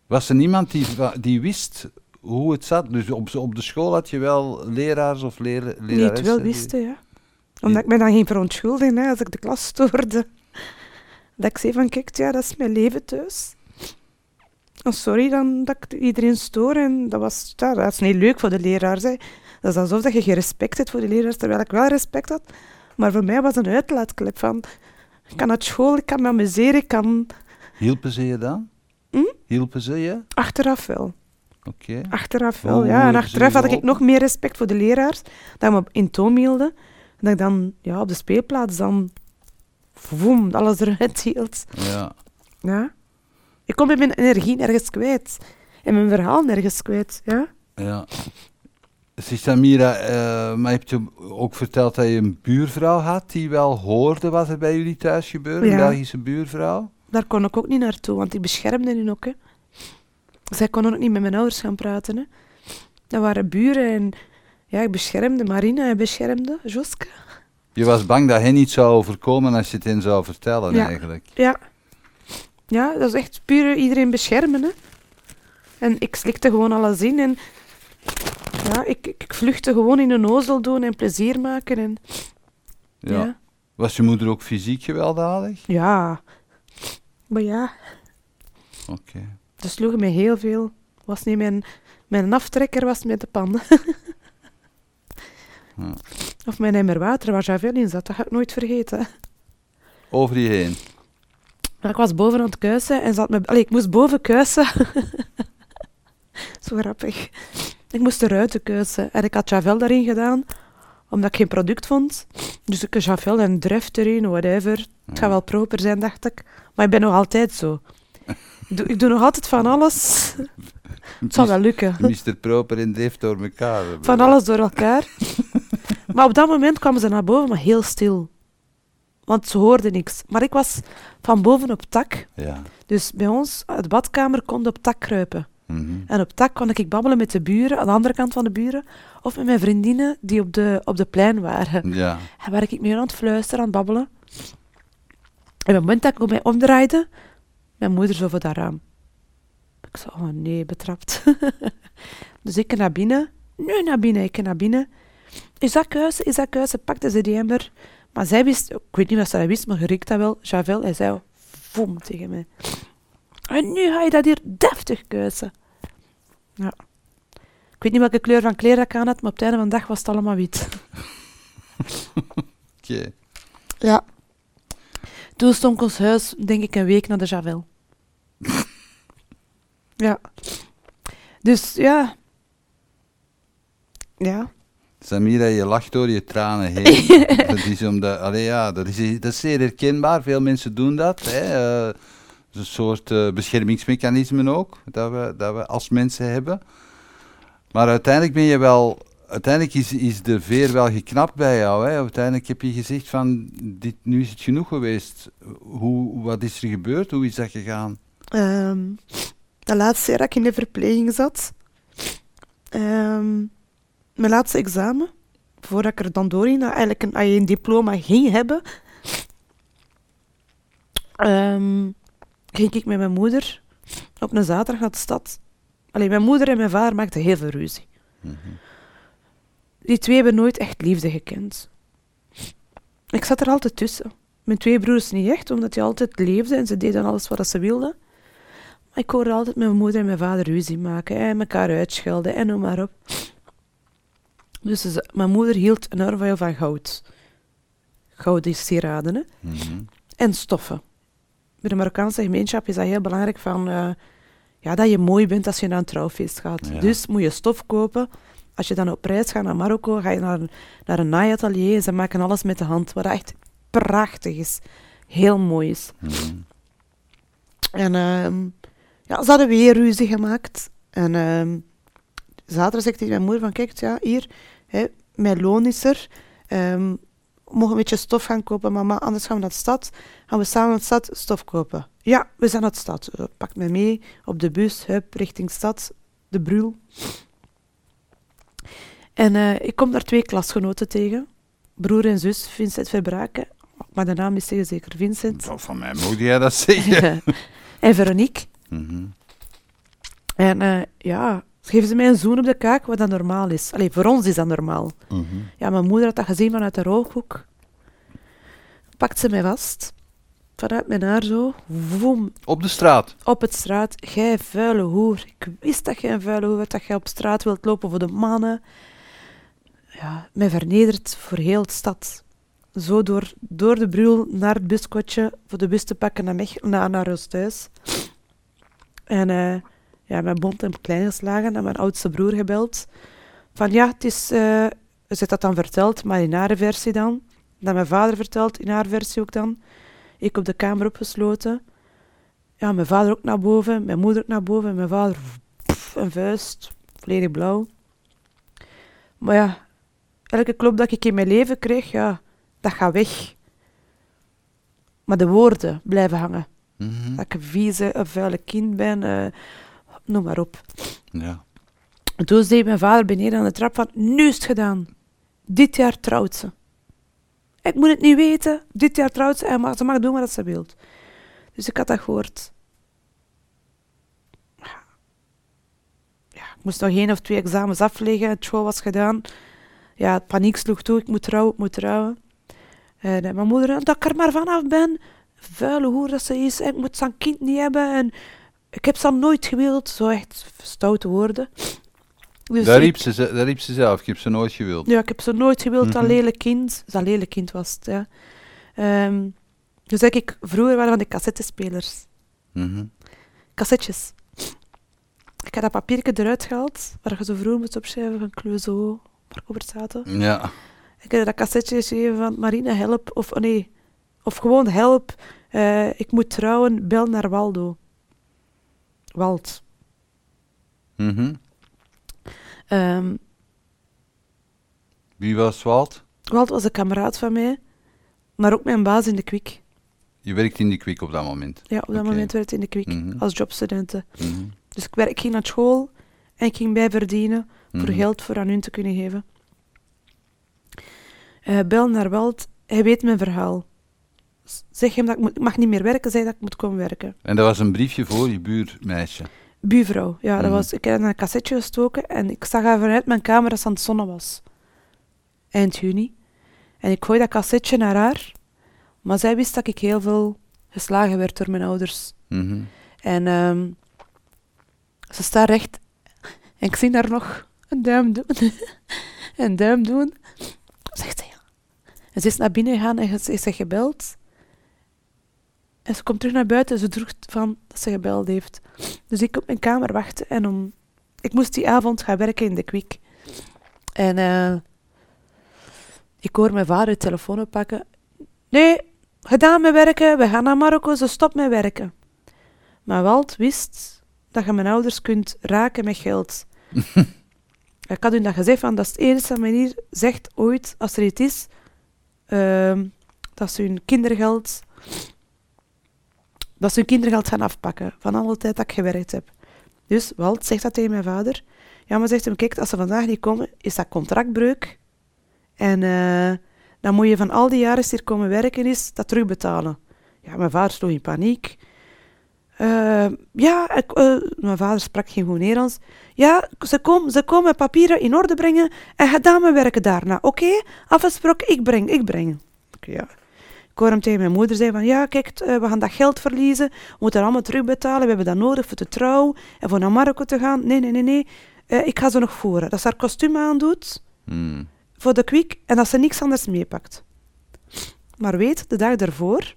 Was er niemand die, die wist hoe het zat? Dus op, op de school had je wel leraars of leer, Die het wel die- wisten, ja. Omdat ik me dan geen verontschuldiging hè, als ik de klas stoorde. Dat ik zei van, kijk, ja, dat is mijn leven thuis. Oh, sorry dan dat ik iedereen stoor. En dat, was, ja, dat is niet leuk voor de leraars. Hè. Dat is alsof dat je geen respect hebt voor de leraars, terwijl ik wel respect had. Maar voor mij was het een uitlaatklep van... Ik kan naar school, ik kan me amuseren, ik kan... Hielpen ze je dan? Hm? Hielpen ze je? Achteraf wel. Oké. Achteraf wel, ja. En achteraf had ik nog meer respect voor de leraars. Dat me in toom hielden. Dat ik dan ja, op de speelplaats dan... Voem, alles eruit hield. Ja. Ja. Ik kom met mijn energie nergens kwijt. En mijn verhaal nergens kwijt, ja. ja. Samira, eh, maar heb je ook verteld dat je een buurvrouw had die wel hoorde wat er bij jullie thuis gebeurde? Een Ja. Belgische buurvrouw? Daar kon ik ook niet naartoe, want die beschermde hen ook, hè. Zij konden ook niet met mijn ouders gaan praten, hè. Dat waren buren en... Ja, ik beschermde Marina, hij beschermde Joske. Je was bang dat hen niet zou overkomen als je het hen zou vertellen, Ja. eigenlijk. Ja. Ja, dat is echt puur iedereen beschermen, hè. En ik slikte gewoon alles in en... Ja, ik, ik, vluchtte gewoon in een ozel doen en plezier maken en... Ja. Ja. Was je moeder ook fysiek gewelddadig? Ja. Maar ja, Oké. ze sloegen mij heel veel. Was niet mijn... Mijn aftrekker was met de pan. Ja. Of mijn emmer water waar Javel in zat, dat ga ik nooit vergeten. Over je heen. Ik was boven aan het kuisen en zat me... Allee, ik moest boven kuisen. Zo grappig. Ik moest de ruiten kuisen en ik had Javel daarin gedaan, omdat ik geen product vond. Dus ik Javel en Dreft erin, whatever. Het gaat wel proper zijn, dacht ik. Maar ik ben nog altijd zo. Ik doe, ik doe nog altijd van alles. Het zal wel lukken. Mr. Proper en Dave door elkaar. Van alles door elkaar. Maar op dat moment kwamen ze naar boven, maar heel stil. Want ze hoorden niks. Maar ik was van boven op tak. Ja. Dus bij ons, uit de badkamer, kon op tak kruipen. Mhm. En op tak kon ik babbelen met de buren, aan de andere kant van de buren. Of met mijn vriendinnen die op de, op de plein waren. Ja. En waar ik mee aan het fluisteren, aan het babbelen. En op het moment dat ik mij omdraaide, mijn moeder zo voor dat raam. Ik zo, oh nee, betrapt. dus ik naar binnen. Nu naar binnen, ik naar binnen. Is dat kuisen, is dat kuisen? Pakte ze die emmer. Maar zij wist, ik weet niet of ze dat wist, maar gerikt dat wel. Javel, hij zei, voem tegen mij. En nu ga je dat hier deftig kuisen. Ja. Ik weet niet welke kleur van kleren ik aan had, maar op het einde van de dag was het allemaal wit. Oké. Ja. Toen stond ons huis, denk ik, een week naar de Javel. ja. Dus ja. Ja. Samira, je lacht door je tranen heen. dat is omdat, allee, ja, dat is, dat is zeer herkenbaar. Veel mensen doen dat. Hè. eh, is een soort eh, beschermingsmechanisme ook, dat we, dat we als mensen hebben. Maar uiteindelijk ben je wel, uiteindelijk is, is de veer wel geknapt bij jou. Hè. Uiteindelijk heb je gezegd van, dit, nu is het genoeg geweest. Hoe, wat is er gebeurd? Hoe is dat gegaan? Ehm, de laatste jaar dat ik in de verpleging zat. ehm, mijn laatste examen. Voordat ik er dan doorheen, eigenlijk een, een diploma ging hebben. ehm, ging ik met mijn moeder op een zaterdag naar de stad. Alleen mijn moeder en mijn vader maakten heel veel ruzie. Die twee hebben nooit echt liefde gekend. Ik zat er altijd tussen. Mijn twee broers niet echt, omdat die altijd leefden en ze deden alles wat ze wilden. Maar ik hoorde altijd mijn moeder en mijn vader ruzie maken en elkaar uitschelden en noem maar op. Dus ze- mijn moeder hield enorm veel van goud. Gouden sieraden hè? Mhm. en stoffen. Bij de Marokkaanse gemeenschap is dat heel belangrijk van, eh, ja, dat je mooi bent als je naar een trouwfeest gaat. Ja. Dus moet je stof kopen. Als je dan op reis gaat naar Marokko, ga je naar, een- naar een naaiatelier. Ze maken alles met de hand, wat echt prachtig is. Heel mooi is. Mhm. En ehm, ja, ze hadden weer ruzie gemaakt. En ehm, zaterdag zegt hij mijn moeder van, kijk, ja, hier, hè, mijn loon is er. We mogen een beetje stof gaan kopen, mama, anders gaan we naar de stad. Gaan we samen naar de stad stof kopen. Ja, we zijn naar de stad. Uh, pak me mee op de bus, hup, richting stad, de Brul. En eh, ik kom daar twee klasgenoten tegen. Broer en zus, Vincent Verbraken. Maar de naam is zeker zeker Vincent. Van, van mij moet jij dat zeggen. en Veronique. Mhm. En eh, ja, geven ze mij een zoen op de kaak, wat dat normaal is. Allee, voor ons is dat normaal. Mhm. Ja, mijn moeder had dat gezien vanuit de rookhoek. Pakt ze mij vast. Vanuit mijn haar zo. Woem, Op de straat. op het straat. Gij vuile hoer. Ik wist dat jij een vuile hoer werd, dat jij op straat wilt lopen voor de mannen. Ja, mij vernederd voor heel de stad. Zo door, door de brul naar het buskotje, voor de bus te pakken naar, Mech, naar, naar ons thuis. En eh, ja, mijn bond en klein geslagen, naar mijn oudste broer gebeld. Van ja, het is... eh ze heeft dat dan verteld, maar in haar versie dan. Dat mijn vader vertelt, in haar versie ook dan. Ik op de kamer opgesloten. Ja, mijn vader ook naar boven, mijn moeder ook naar boven. En mijn vader, pff, een vuist, volledig blauw. Maar ja, elke klop dat ik in mijn leven kreeg, ja, dat gaat weg. Maar de woorden blijven hangen. Mhm. Dat ik een vieze, een vuile kind ben, eh, noem maar op. Ja. En toen zei mijn vader beneden aan de trap van, nu is het gedaan. Dit jaar trouwt ze. Ik moet het niet weten. Dit jaar trouwt ze en mag, ze mag doen wat ze wil. Dus ik had dat gehoord. Ja, ik moest nog één of twee examens afleggen. Het school was gedaan. Ja, het paniek sloeg toe. Ik moet trouwen, ik moet trouwen. En eh, mijn moeder, dat ik er maar vanaf ben. Vuile hoer dat ze is. Ik moet zo'n kind niet hebben. En ik heb ze nooit gewild. Zo echt stoute woorden. Dus Daar riep, ze, daar riep ze zelf. Ik heb ze nooit gewild. ja, ik heb ze nooit gewild, dat Mhm. lelijk kind. Dat lelijk kind was het, ja. Ehm, dus zeg ik, vroeger waren van de cassettespelers. Mhm. Cassettes. Ik had dat papiertje eruit gehaald, waar je zo vroeger moest opschrijven van Clouseau, Marco Borsato. Ja. Ik heb dat cassetje geschreven van Marine, help. Of oh nee, of gewoon help. eh, ik moet trouwen, bel naar Waldo. Wald. Mhm. Ehm, Wie was Walt? Wald was een kameraad van mij, maar ook mijn baas in de kwik. Je werkte in die kwik op dat moment. Ja, op dat moment werd ik in de kwik, Mhm. als jobstudenten. Mhm. Dus ik, werk, ik ging naar school en ik ging bij verdienen voor geld voor aan hun te kunnen geven. Eh, bel naar Wald, hij weet mijn verhaal. Zeg hem dat ik, moet, ik mag niet meer werken, zeg dat ik moet komen werken. En dat was een briefje voor je buurmeisje. Buurvrouw, ja, dat Mhm. was, ik heb een cassetje gestoken en ik zag haar vanuit mijn kamer aan het zonnen was. Eind juni. En ik gooi dat cassetje naar haar, maar zij wist dat ik heel veel geslagen werd door mijn ouders. Mhm. En ehm, ze staat recht. En ik zie haar nog een duim doen. een duim doen. Zegt ze ja. En ze is naar binnen gegaan en ze is gebeld. En ze komt terug naar buiten en ze droeg van dat ze gebeld heeft. Dus ik op mijn kamer wachten en om... Ik moest die avond gaan werken in de kwik. En eh, ik hoor mijn vader de telefoon oppakken. Nee, gedaan met werken, we gaan naar Marokko, ze stopt met werken. Maar Walt wist dat je mijn ouders kunt raken met geld. ik had hun dat gezegd, van, dat is de enige manier, zegt ooit, als er iets is, ehm, dat ze hun kindergeld, dat ze hun kindergeld gaan afpakken, van alle tijd dat ik gewerkt heb. Dus Walt zegt dat tegen mijn vader. Ja, maar zegt hem, kijk, als ze vandaag niet komen, is dat contractbreuk. En eh, dan moet je van al die jaren je hier komen werken is, dat terugbetalen. Ja, mijn vader sloeg in paniek. Eh, ja, eh, mijn vader sprak geen goed Nederlands. Ja, ze, kom, ze komen papieren in orde brengen en gedaan met werken daarna. Oké, afgesproken, ik breng, ik breng. Oké, ja. Hem tegen mijn moeder zeggen van, ja, kijk, eh, we gaan dat geld verliezen. We moeten dat allemaal terugbetalen. We hebben dat nodig voor de trouw en voor naar Marokko te gaan. Nee, nee, nee, nee. Eh, ik ga ze nog voeren. Dat ze haar kostuum aandoet Mhm. voor de kwik en dat ze niks anders meepakt. Maar weet, de dag daarvoor,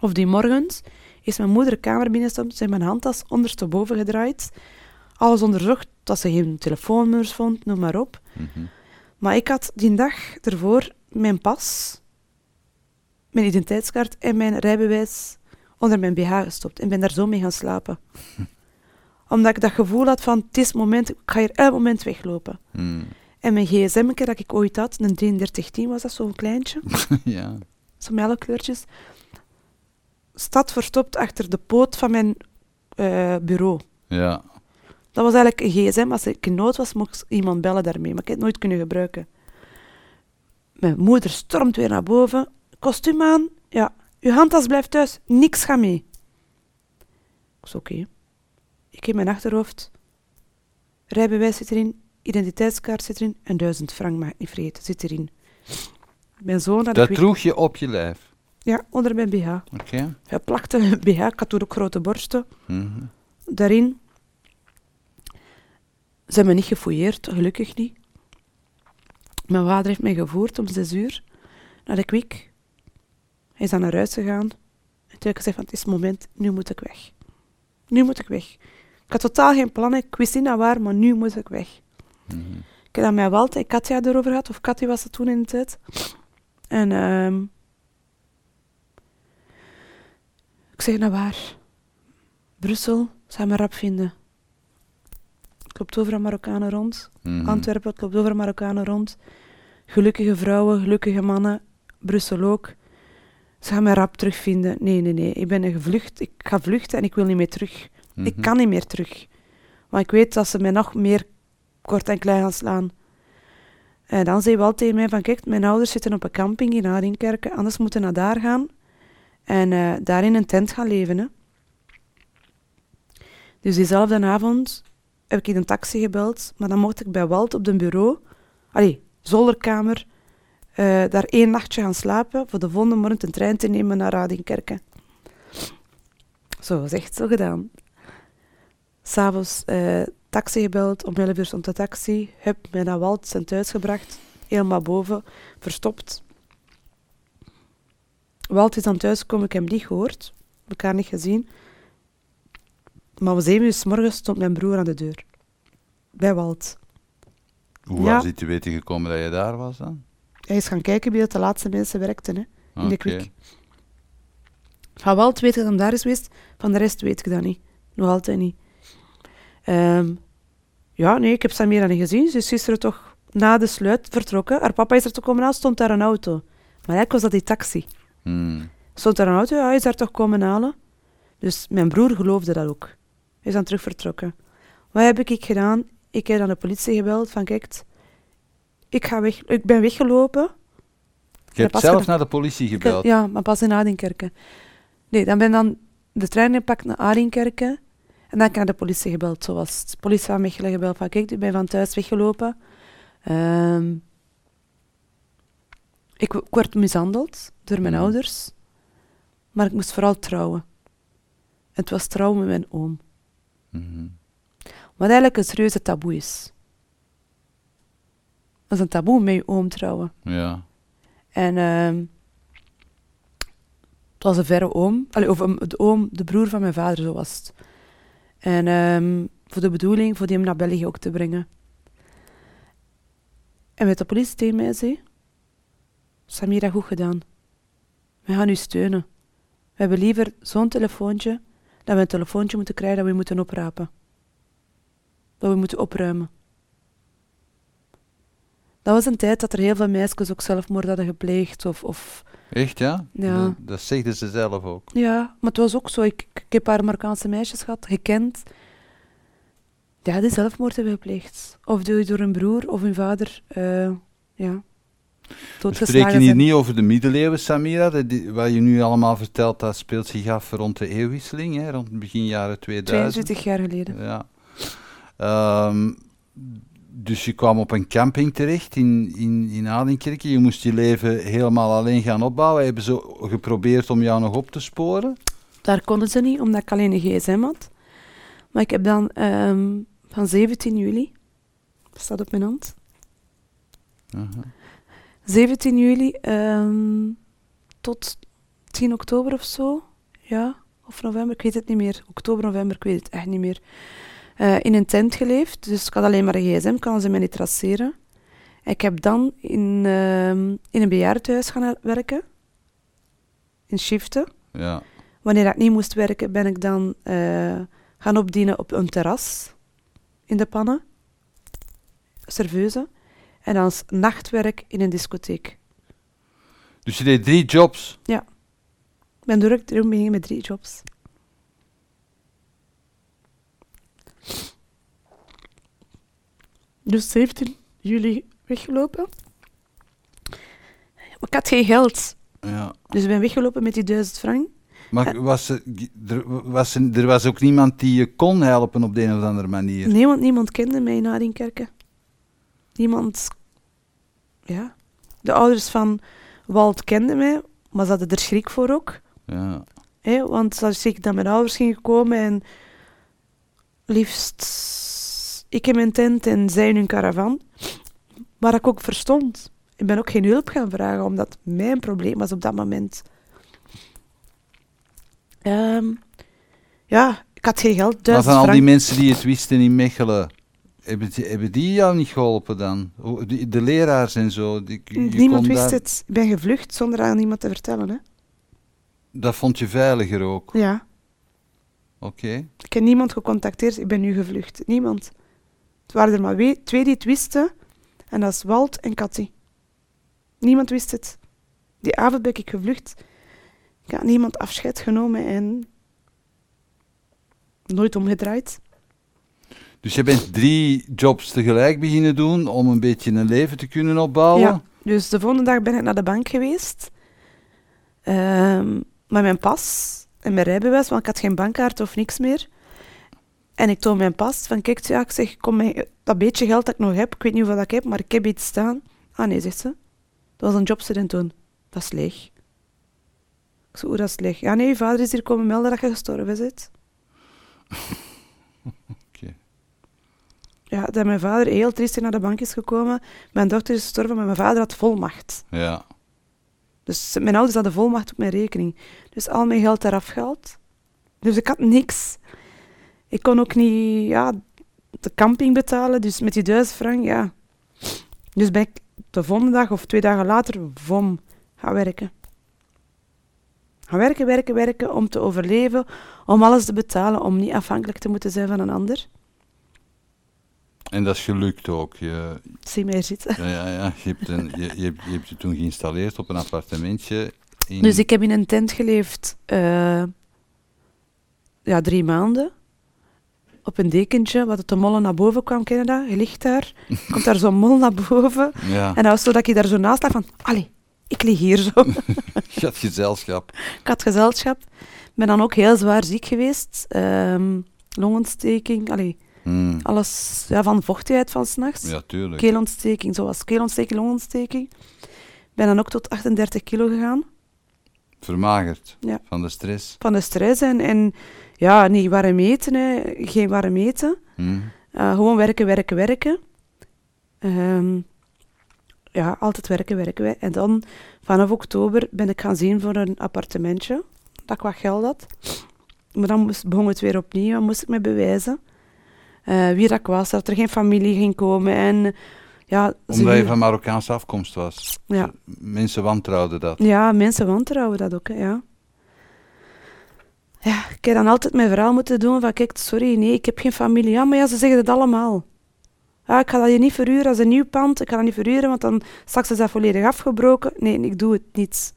of die morgens, is mijn moeder de kamer binnenstapt, ze heeft mijn handtas ondersteboven gedraaid, alles onderzocht, dat ze geen telefoonnummers vond, noem maar op. Mhm. Maar ik had die dag ervoor mijn pas, mijn identiteitskaart en mijn rijbewijs onder mijn BH gestopt en ben daar zo mee gaan slapen. Omdat ik dat gevoel had van, het is het moment, ik ga hier elk moment weglopen. Mm. En mijn gsm dat ik ooit had, een 3310 was dat, zo'n kleintje, ja. zo melkkleurtjes, staat verstopt achter de poot van mijn eh, bureau. Ja. Dat was eigenlijk een gsm. Als ik in nood was, mocht iemand bellen daarmee. Maar ik heb het nooit kunnen gebruiken. Mijn moeder stormt weer naar boven. Kostuum aan. Ja, uw handtas blijft thuis. Niks gaat mee. Ik zei, oké. Ik heb mijn achterhoofd. Rijbewijs zit erin. Identiteitskaart zit erin. En duizend frank, mag ik niet vergeten, zit erin. Mijn zoon had Dat droeg je op je lijf. Ja, onder mijn BH. Oké. Hij plakte een BH. Ik had toen ook grote borsten. Mhm. daarin. Ze hebben me niet gefouilleerd, gelukkig niet. Mijn vader heeft mij gevoerd om zes uur naar de kwik. Hij is dan naar huis gegaan. En toen heb ik gezegd van, het is het moment, nu moet ik weg. Nu moet ik weg. Ik had totaal geen plannen, ik wist niet naar waar, maar nu moet ik weg. Mhm. Ik heb dat met Walt en Katja erover gehad, of Katja was het toen in de tijd. En ehm ik zeg naar waar? Brussel, zou me rap vinden. Het loopt overal Marokkanen rond. Mhm. Antwerpen, het loopt overal Marokkanen rond. Gelukkige vrouwen, gelukkige mannen. Brussel ook. Ze gaan mij rap terugvinden. Nee, nee, nee. Ik ben een gevlucht. Ik ga vluchten en ik wil niet meer terug. Ik Mhm. kan niet meer terug. Want ik weet dat ze mij nog meer kort en klein gaan slaan. En dan zei Walt tegen mij van, kijk, mijn ouders zitten op een camping in Arinkerken, anders moeten we naar daar gaan. En eh, daar in een tent gaan leven. Hè. Dus diezelfde avond heb ik in een taxi gebeld, maar dan mocht ik bij Walt op de bureau, allee, zolderkamer, eh, daar één nachtje gaan slapen, voor de volgende morgen een trein te nemen naar Radinkerken. Zo gezegd, zo gedaan. S'avonds eh taxi gebeld, om 11 uur stond de taxi. Heb mij naar Walt zijn thuis gebracht, helemaal boven, verstopt. Walt is dan thuis gekomen, ik heb hem niet gehoord, elkaar niet gezien. Maar om 7 uur s morgens stond mijn broer aan de deur. Bij Walt. Hoe Ja. was hij te weten gekomen dat je daar was dan? Hij is gaan kijken wie dat de laatste mensen werkten, hè, in de Oké. kwik. Van Walt weet ik dat hij daar is geweest, van de rest weet ik dat niet. Nog altijd niet. Ehm, ja, nee, ik heb Samira niet gezien. Ze is gisteren toch na de sluit vertrokken. Haar papa is er toch komen halen, stond daar een auto. Maar eigenlijk was dat die taxi. Hmm. Stond daar een auto, ja, hij is daar toch komen halen. Dus mijn broer geloofde dat ook. Hij is dan terug vertrokken. Wat heb ik gedaan? Ik heb aan de politie gebeld van, kijk, ik, ga weg, ik ben weggelopen. Je hebt zelf naar de politie gebeld. ja, maar pas in Arinkerken. Nee, dan ben dan de trein gepakt naar Arinkerken. En dan heb ik naar de politie gebeld. Zo was het. De politie van Mechelen gebeld van, kijk, ik ben van thuis weggelopen. Ehm, ik, w- ik werd mishandeld door mijn Mhm. ouders. Maar ik moest vooral trouwen. Het was trouwen met mijn oom. Mhm. Wat eigenlijk een serieuze taboe is. Dat is een taboe met je oom trouwen. Ja. En ehm, het was een verre oom, Allee, of um, de oom, de broer van mijn vader, zo was het. En ehm, voor de bedoeling, voor die hem naar België ook te brengen. En met de politie tegen mij zei, Samira, goed gedaan. We gaan u steunen. We hebben liever zo'n telefoontje, dat we een telefoontje moeten krijgen dat we moeten oprapen. Dat we moeten opruimen. Dat was een tijd dat er heel veel meisjes ook zelfmoord hadden gepleegd. Of, of, Echt, ja? Ja. Dat, dat zegden ze zelf ook. ja, maar het was ook zo. Ik, ik heb een paar Marokkaanse meisjes gehad, gekend. Ja, die zelfmoord hebben gepleegd. Of door, door hun broer of hun vader. eh ja. We spreken hier niet over de middeleeuwen, Samira. Die- wat je nu allemaal vertelt, dat speelt zich af rond de eeuwwisseling, hè, rond begin jaren 2000. 22 jaar geleden. Ja. Ehm, dus je kwam op een camping terecht in, in, in Adenkerke. Je moest je leven helemaal alleen gaan opbouwen. Hebben ze geprobeerd om jou nog op te sporen? Daar konden ze niet, omdat ik alleen een gsm had. Maar ik heb dan ehm, van 17 juli, dat staat op mijn hand, Aha. 17 juli ehm, tot 10 oktober of zo, ja, of november, ik weet het niet meer. Oktober, november, ik weet het echt niet meer. Eh, in een tent geleefd, dus ik had alleen maar een gsm, kan ze mij niet traceren. Ik heb dan in, ehm, in een bejaardenhuis gaan werken, in shiften. Ja. Wanneer ik niet moest werken, ben ik dan eh, gaan opdienen op een terras in de pannen, serveuse, en dan s- nachtwerk in een discotheek. Dus je deed drie jobs. Ik ben druk erom beginnen met drie jobs. Dus 17 juli weggelopen. Ik had geen geld. Ja. Dus ik ben weggelopen met die 1000 frank. Maar was er, er, was er, er was ook niemand die je kon helpen op de een of andere manier. Niemand, niemand kende mij na die kerken. Niemand... Ja. De ouders van Walt kenden mij, maar ze hadden er schrik voor ook. Ja. Hè, want hadden schrik dat mijn ouders gingen komen en liefst ik in mijn tent en zij in hun caravan. Waar ik ook verstond. Ik ben ook geen hulp gaan vragen, omdat mijn probleem was op dat moment. Ehm, ja, ik had geen geld. Maar van al die mensen die het wisten in Mechelen, hebben die, hebben die jou niet geholpen dan? De leraars en zo. Die, Niemand wist daar- het. Ik ben gevlucht zonder aan iemand te vertellen. Hè? Dat vond je veiliger ook. Ja, Oké. ik heb niemand gecontacteerd. Ik ben nu gevlucht. Niemand. Het waren er maar we- twee die het wisten. En dat is Walt en Cathy. Niemand wist het. Die avond ben ik gevlucht. Ik had niemand afscheid genomen en nooit omgedraaid. Dus je bent drie jobs tegelijk beginnen doen om een beetje een leven te kunnen opbouwen. Ja. Dus de volgende dag ben ik naar de bank geweest. Ehm, met mijn pas en mijn rijbewijs, want ik had geen bankkaart of niks meer. En ik toon mijn pas. Van kijk, ja, ik zeg, kom, dat beetje geld dat ik nog heb, ik weet niet hoeveel dat ik heb, maar ik heb iets staan. Ah nee, zegt ze. Dat was een jobstudent toen. Dat is leeg. Ik zei, hoe dat is leeg? Ja nee, je vader is hier komen melden dat je gestorven bent. Oké. Ja, dat mijn vader heel triestig naar de bank is gekomen. Mijn dochter is gestorven, maar mijn vader had volmacht. Ja. Dus mijn ouders hadden volmacht op mijn rekening. Dus al mijn geld eraf gehaald. Dus ik had niks. Ik kon ook niet ja, de camping betalen, dus met die duizend frank, ja. Dus ben ik de volgende dag of twee dagen later vom gaan werken. Gaan werken, werken, werken om te overleven, om alles te betalen, om niet afhankelijk te moeten zijn van een ander. En dat is gelukt ook. Je, Zie mij zitten. ja, ja, ja. Je, hebt een, je, je, hebt, je hebt je toen geïnstalleerd op een appartementje. In, Dus ik heb in een tent geleefd, eh, ja, drie maanden. Op een dekentje, wat het de mollen naar boven kwam, ken je dat? Je ligt daar, komt daar zo'n mol naar boven. Ja, En dat was zo dat ik daar zo naast lag van, allee, ik lig hier zo. je had gezelschap. ik had gezelschap. ben dan ook heel zwaar ziek geweest. Ehm longontsteking, allee, Hmm. alles ja, van vochtigheid van s'nachts. Ja, tuurlijk. Keelontsteking, zoals keelontsteking, longontsteking. ben dan ook tot 38 kilo gegaan. Vermagerd Ja. van de stress. van de stress en, en ja, niet warm eten, hè. geen warm eten. Hmm. Eh, gewoon werken, werken, werken. Ehm, ja, altijd werken, werken. we- En dan vanaf oktober ben ik gaan zien voor een appartementje, dat ik wat geld had. Maar dan moest, begon het weer opnieuw, dan moest ik me bewijzen. eh, wie dat ik was, dat er geen familie ging komen. En, ja, Omdat je van Marokkaanse afkomst was. ja, Mensen wantrouwden dat. Ja, mensen wantrouwen dat ook, hè, ja. Ja, ik heb dan altijd mijn verhaal moeten doen van, kijk, sorry, nee, ik heb geen familie. Ja, maar ja, ze zeggen het allemaal. Ja, ik ga dat je niet verhuren als een nieuw pand. Ik ga dat niet verhuren, want dan straks is dat volledig afgebroken. Nee, ik doe het niet.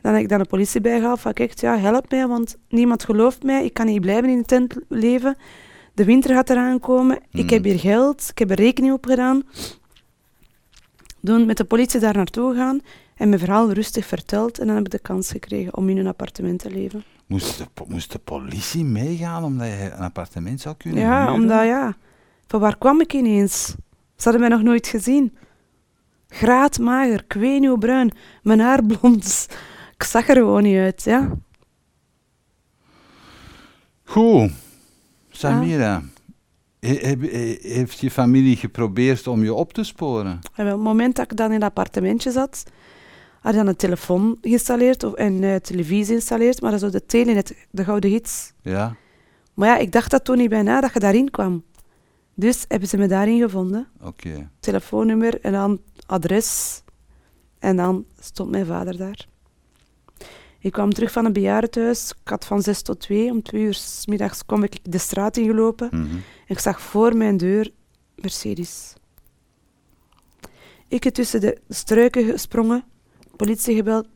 Dan heb ik dan de politie bijgehaald van, kijk, ja, help mij, want niemand gelooft mij. Ik kan niet blijven in de tent leven. De winter gaat eraan komen. Ik Mm. heb hier geld. Ik heb er rekening op gedaan. Toen met de politie daar naartoe gaan en mijn verhaal rustig verteld. En dan heb ik de kans gekregen om in een appartement te leven. Moest de, moest de politie meegaan omdat je een appartement zou kunnen Ja, huren? omdat ja. Van waar kwam ik ineens? Ze hadden mij nog nooit gezien. Graadmager, kwenuwbruin, mijn haar blond. Ik zag er gewoon niet uit, ja. Goed. Samira, he- heb- he- heeft je familie geprobeerd om je op te sporen? En op het moment dat ik dan in dat appartementje zat, had dan een telefoon geïnstalleerd of, en eh, televisie geïnstalleerd, maar zo de telenet, de gouden gids. Ja? Maar ja, ik dacht dat toen niet bij na dat je daarin kwam. Dus hebben ze me daarin gevonden. Oké. Telefoonnummer en dan adres. En dan stond mijn vader daar. Ik kwam terug van een bejaardenhuis. Ik had van 6 tot 2. Om 2 uur 's middags kwam ik de straat ingelopen. En ik zag voor mijn deur Mercedes. Ik heb tussen de struiken gesprongen, politie gebeld.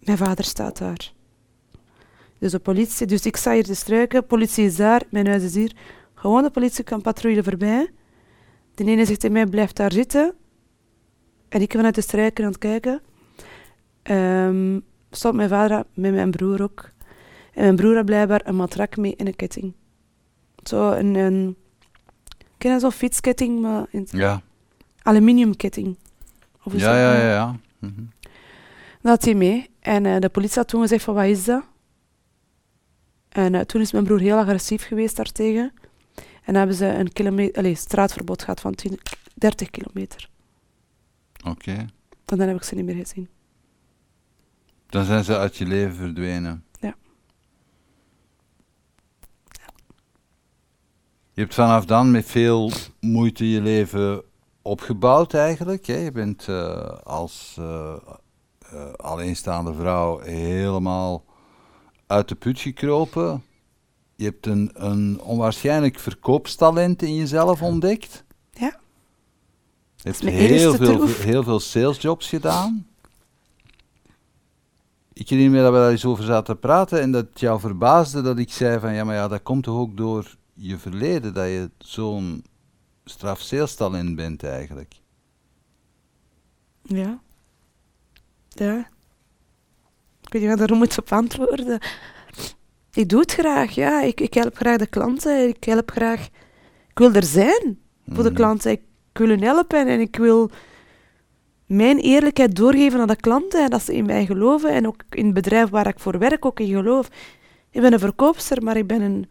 Mijn vader staat daar. Dus de politie, dus ik sta hier de struiken, politie is daar, mijn huis is hier. Gewoon de politie kan patrouille voorbij. De ene zegt tegen mij, blijf daar zitten. En ik ben vanuit de struiken aan het kijken. Ehm stond mijn vader met mijn broer ook. En mijn broer had blijkbaar een matrak mee en een ketting. Zo een, een ken je zo'n fietsketting, maar in Ja, aluminiumketting. Of is ja, dat ja, nou? ja. ja. Mhm. Dat had hij mee. En eh, de politie had toen gezegd van, wat is dat? En eh, toen is mijn broer heel agressief geweest daartegen. En hebben ze een kilometer, allez, straatverbod gehad van 10, 30 kilometer. Oké. En dan heb ik ze niet meer gezien. Dan zijn ze uit je leven verdwenen. Ja. Je hebt vanaf dan met veel moeite je leven opgebouwd eigenlijk. Hè? Je bent eh, als eh, eh, alleenstaande vrouw helemaal uit de put gekropen. Je hebt een, een onwaarschijnlijk verkoopstalent in jezelf ontdekt. Ja. Je hebt heel veel, heel veel salesjobs gedaan. Ik herinner me dat we daar eens over zaten te praten en dat jou verbaasde dat ik zei van ja, maar ja, dat komt toch ook door je verleden dat je zo'n straf salestalent bent eigenlijk. Ja. Ja. Ik weet niet wat daarom moet op antwoorden. Ik doe het graag, ja. Ik, ik help graag de klanten. Ik help graag... Ik wil er zijn voor de Mhm. klanten. Ik wil hen helpen en ik wil mijn eerlijkheid doorgeven aan de klanten. En dat ze in mij geloven. En ook in het bedrijf waar ik voor werk ook in geloof. Ik ben een verkoopster, maar ik ben een,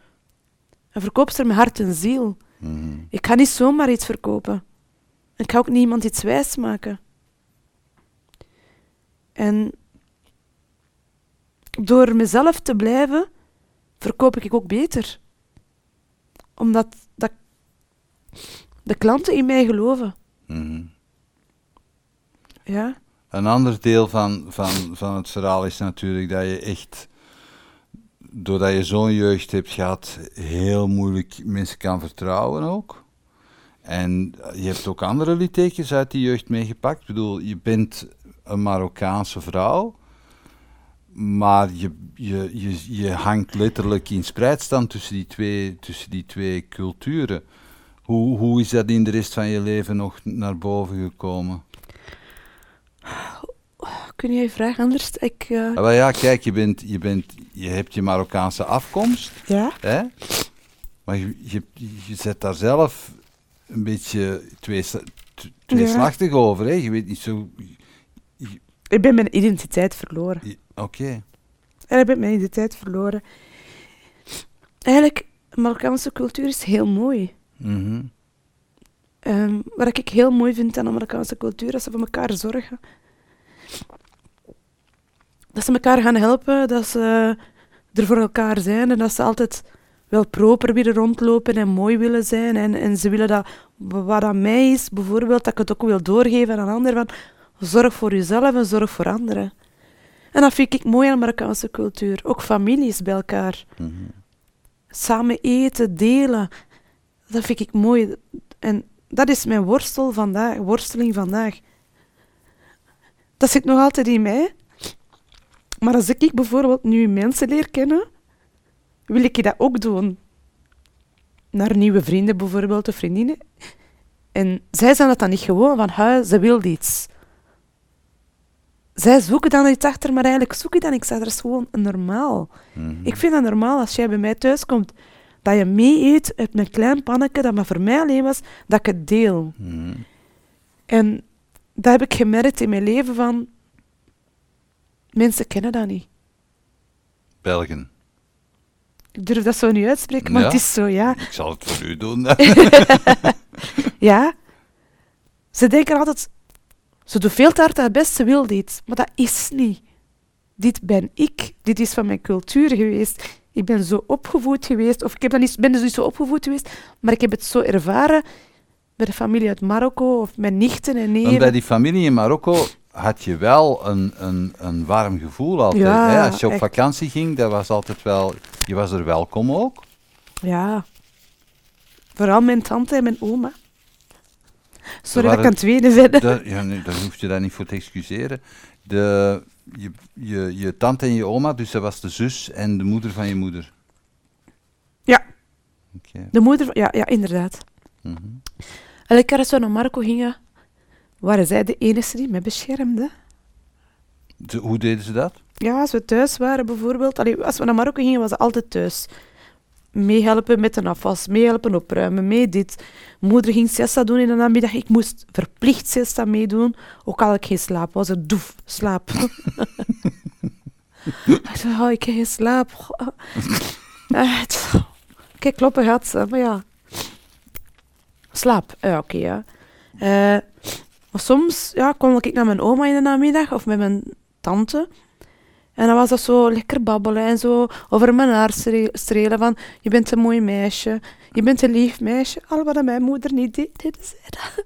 een verkoopster met hart en ziel. Mhm. Ik ga niet zomaar iets verkopen. Ik ga ook niemand iets wijs maken. En door mezelf te blijven, verkoop ik ook beter. Omdat dat de klanten in mij geloven. Mhm. Ja? Een ander deel van, van, van het verhaal is natuurlijk dat je echt, doordat je zo'n jeugd hebt gehad, heel moeilijk mensen kan vertrouwen ook. En je hebt ook andere littekens uit die jeugd meegepakt. Ik bedoel, je bent een Marokkaanse vrouw, maar je, je, je, je hangt letterlijk in spreidstand tussen die twee, tussen die twee culturen. Hoe, hoe is dat in de rest van je leven nog naar boven gekomen? Kun je je vraag anders? Ik, eh, Ah, wel ja, kijk, je, bent, je, bent, je hebt je Marokkaanse afkomst, ja? hè? maar je, je, je zet daar zelf een beetje twee, tweeslachtig over. Hè? Je weet niet zo... Ik ben mijn identiteit verloren. Oké. En ik ben mijn identiteit verloren. Eigenlijk, Marokkaanse cultuur is heel mooi. Mhm. Ehm, wat ik heel mooi vind aan de Marokkaanse cultuur, dat ze voor elkaar zorgen. Dat ze elkaar gaan helpen, dat ze er voor elkaar zijn en dat ze altijd wel proper willen rondlopen en mooi willen zijn. En, en ze willen dat wat aan mij is, bijvoorbeeld, dat ik het ook wil doorgeven aan anderen. Van, zorg voor jezelf en zorg voor anderen. En dat vind ik mooi aan de Marokkaanse cultuur. Ook families bij elkaar Mhm. samen eten, delen. Dat vind ik mooi. En dat is mijn worstel vandaag, worsteling vandaag. Dat zit nog altijd in mij. Maar als ik bijvoorbeeld nu mensen leer kennen, wil ik dat ook doen. Naar nieuwe vrienden bijvoorbeeld, of vriendinnen. En zij zijn dat dan niet gewoon van, "Hu, ze wil iets. Zij zoeken dan iets achter, maar eigenlijk zoek je dan niks achter. Dat is gewoon normaal. Mhm. Ik vind het normaal als jij bij mij thuis komt, dat je mee eet uit mijn klein pannetje dat maar voor mij alleen was, dat ik het deel. Mhm. En dat heb ik gemerkt in mijn leven van, mensen kennen dat niet. Belgen. Ik durf dat zo niet uitspreken, maar Ja? het is zo, ja. Ik zal het voor u doen. Ja. Ze denken altijd, ze doet veel te hard haar best, ze wil dit. Maar dat is niet. Dit ben ik. Dit is van mijn cultuur geweest. Ik ben zo opgevoed geweest, of ik heb dat niet, ben dus niet zo opgevoed geweest, maar ik heb het zo ervaren bij de familie uit Marokko, of mijn nichten en neven. bij die familie in Marokko had je wel een, een, een warm gevoel altijd. Ja, hè? Als je op echt. vakantie ging, dat was altijd wel, je was er welkom ook. Ja. Vooral mijn tante en mijn oma. Sorry dat ik aan het. Daar, ja, nee, daar hoef je daar niet voor te excuseren. De, je, je, je tante en je oma, dus dat was de zus en de moeder van je moeder. Ja. De moeder, van- ja, ja inderdaad. mhm. Elke keer als we naar Marokko gingen, waren zij de enige die mij beschermde. Ze- Hoe deden ze dat? Ja, als we thuis waren bijvoorbeeld. Allee, als we naar Marokko gingen, was ze altijd thuis. Meehelpen met de afwas, meehelpen opruimen, mee dit. Moeder ging siesta doen in de namiddag. Ik moest verplicht siesta meedoen, ook al had ik geen slaap. Was het doef, slaap. ik zei, oh, ik heb geen slaap. Kijk, kloppen gaat ze, maar ja. Slaap, ja, oké, ja. Eh, maar soms ja, kwam ik naar mijn oma in de namiddag of met mijn tante. En dan was dat zo lekker babbelen en zo over mijn haar stre- strelen van je bent een mooi meisje, je bent een lief meisje. Al wat mijn moeder niet deed, deden zij dat.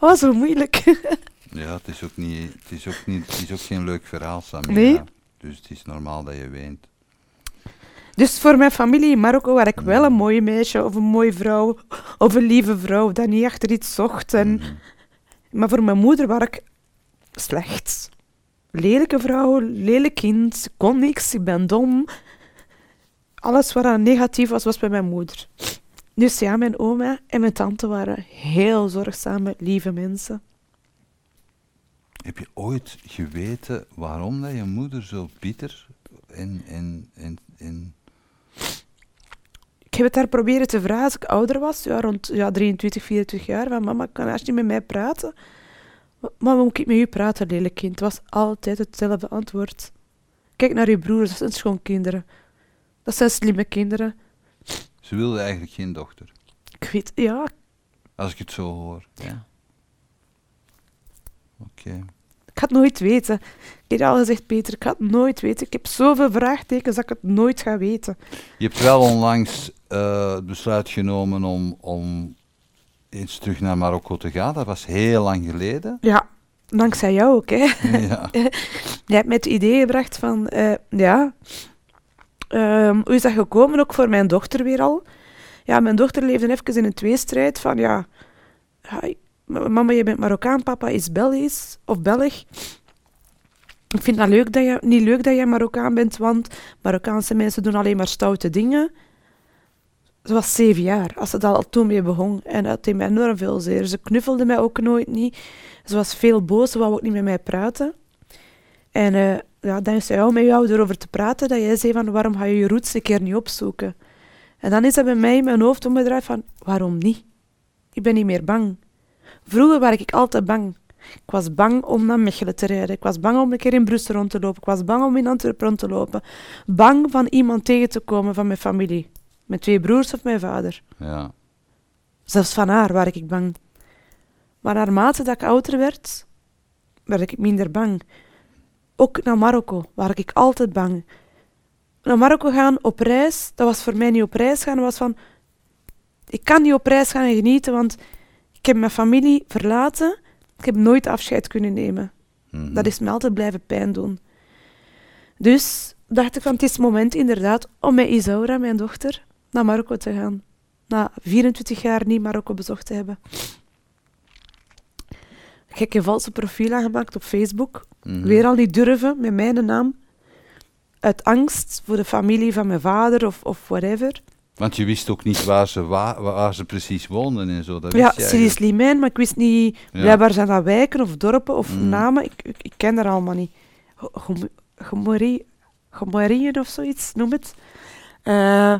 Dat was zo moeilijk. Ja, het is ook, niet, het is ook, niet, het is ook geen leuk verhaal, Samira. Nee. Dus het is normaal dat je weent. Dus voor mijn familie in Marokko was ik wel een mooi meisje of een mooie vrouw of een lieve vrouw dat niet achter iets zocht. En, Mhm. Maar voor mijn moeder was ik slecht. Lelijke vrouw, lelijk kind, ik kon niks, ik ben dom. Alles wat negatief was, was bij mijn moeder. Dus ja, mijn oma en mijn tante waren heel zorgzame, lieve mensen. Heb je ooit geweten waarom dat je moeder zo bitter en, en, en, en Ik heb het haar proberen te vragen als ik ouder was, ja, rond ja, 23, 24 jaar. Van mama, kan je niet met mij praten? Maar moet ik met u praten, lelijk kind? Het was altijd hetzelfde antwoord. Kijk naar uw broers, dat zijn schoonkinderen. Dat zijn slimme kinderen. ze wilde eigenlijk geen dochter? Ik weet, ja, Als ik het zo hoor. Ja. Oké. ik ga het nooit weten. Ik heb al gezegd, Peter, ik ga het nooit weten. Ik heb zoveel vraagtekens dat ik het nooit ga weten. Je hebt wel onlangs eh, het besluit genomen om, om eens terug naar Marokko te gaan. Dat was heel lang geleden. Ja, dankzij jou ook, hè. ja. Jij hebt mij het idee gebracht van, eh, ja, ehm, hoe is dat gekomen? Ook voor mijn dochter weer al. Ja, mijn dochter leefde even in een tweestrijd van, ja, mama, je bent Marokkaan, papa is Belgisch of Belg. Ik vind dat leuk dat je, niet leuk dat jij Marokkaan bent, want Marokkaanse mensen doen alleen maar stoute dingen. Ze was zeven jaar, als ze daar al toen mee begon. En dat deed mij enorm veel zeer. Ze knuffelde mij ook nooit niet. Ze was veel boos, ze wou ook niet met mij praten. En eh ja, dankzij jou met jou erover te praten, dat jij zei van waarom ga je je roots een keer niet opzoeken? En dan is dat bij mij in mijn hoofd omgedraaid van waarom niet? Ik ben niet meer bang. Vroeger was ik altijd bang. Ik was bang om naar Mechelen te rijden. Ik was bang om een keer in Brussel rond te lopen. Ik was bang om in Antwerpen rond te lopen. Bang van iemand tegen te komen van mijn familie. Mijn twee broers of mijn vader. ja. Zelfs van haar was ik bang. Maar naarmate dat ik ouder werd, werd ik minder bang. Ook naar Marokko was ik altijd bang. Naar Marokko gaan op reis, dat was voor mij niet op reis gaan, was van... Ik kan niet op reis gaan en genieten, want ik heb mijn familie verlaten. Ik heb nooit afscheid kunnen nemen. Mhm. Dat is me altijd blijven pijn doen. Dus dacht ik van het is het moment inderdaad om met Isaura, mijn dochter, naar Marokko te gaan. Na 24 jaar niet Marokko bezocht te hebben. Ik heb een valse profiel aangemaakt op Facebook. Mhm. Weer al niet durven met mijn naam. Uit angst voor de familie van mijn vader of, of whatever. Want je wist ook niet waar ze, wa- waar ze precies woonden en zo. Dat Ja, wist je Sidi eigenlijk. Slimijn, maar ik wist niet... Ja. Blijkbaar zijn dat wijken of dorpen of Mm. namen. Ik, ik, ik ken dat allemaal niet. Gomorieën of zoiets, noem het. Eh,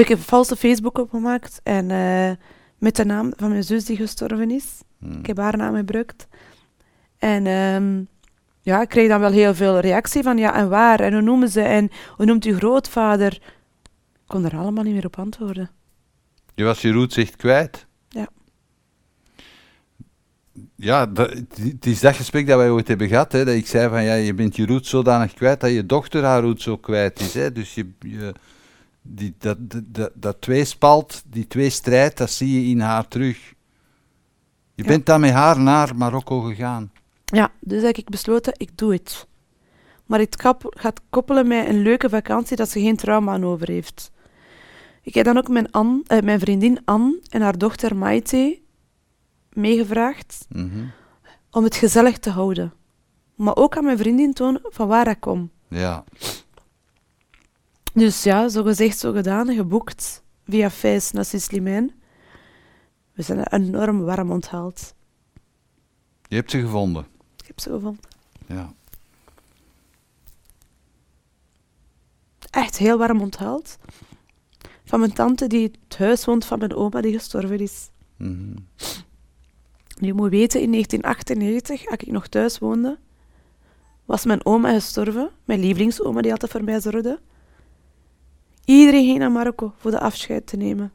ik heb een valse Facebook opgemaakt en eh, met de naam van mijn zus die gestorven is. Mhm. Ik heb haar naam gebruikt. En ehm, ja, ik kreeg dan wel heel veel reactie van ja, en waar? En hoe noemen ze? En hoe noemt uw grootvader? Ik kon er allemaal niet meer op antwoorden. Je was je roots echt kwijt. Ja. Ja, dat- het is dat gesprek dat wij ooit hebben gehad. Hè, dat ik zei van ja, je bent je roots zodanig kwijt dat je dochter haar roots ook kwijt is. Hè, dus je, je, die, dat, dat, dat, tweespalt, die tweestrijd, dat zie je in haar terug. Je Ja. bent dan met haar naar Marokko gegaan. Ja, dus heb ik besloten, ik doe het. Maar het kap- gaat koppelen met een leuke vakantie dat ze geen trauma aan over heeft. Ik heb dan ook mijn, Anne, eh, mijn vriendin Anne en haar dochter Maite meegevraagd Mhm. om het gezellig te houden. Maar ook aan mijn vriendin tonen van waar ik kom. Ja. Dus ja, zo gezegd, zo gedaan, geboekt via Fijs naar Sislimijn. We zijn enorm warm onthaald. Je hebt ze gevonden. Ik heb ze gevonden. Ja. Echt heel warm onthaald. Van mijn tante die het huis woont van mijn oma die gestorven is. Mhm. Je moet weten, in 1998, als ik nog thuis woonde, was mijn oma gestorven. Mijn lievelingsoma die altijd voor mij zorgde. Iedereen ging naar Marokko voor de afscheid te nemen.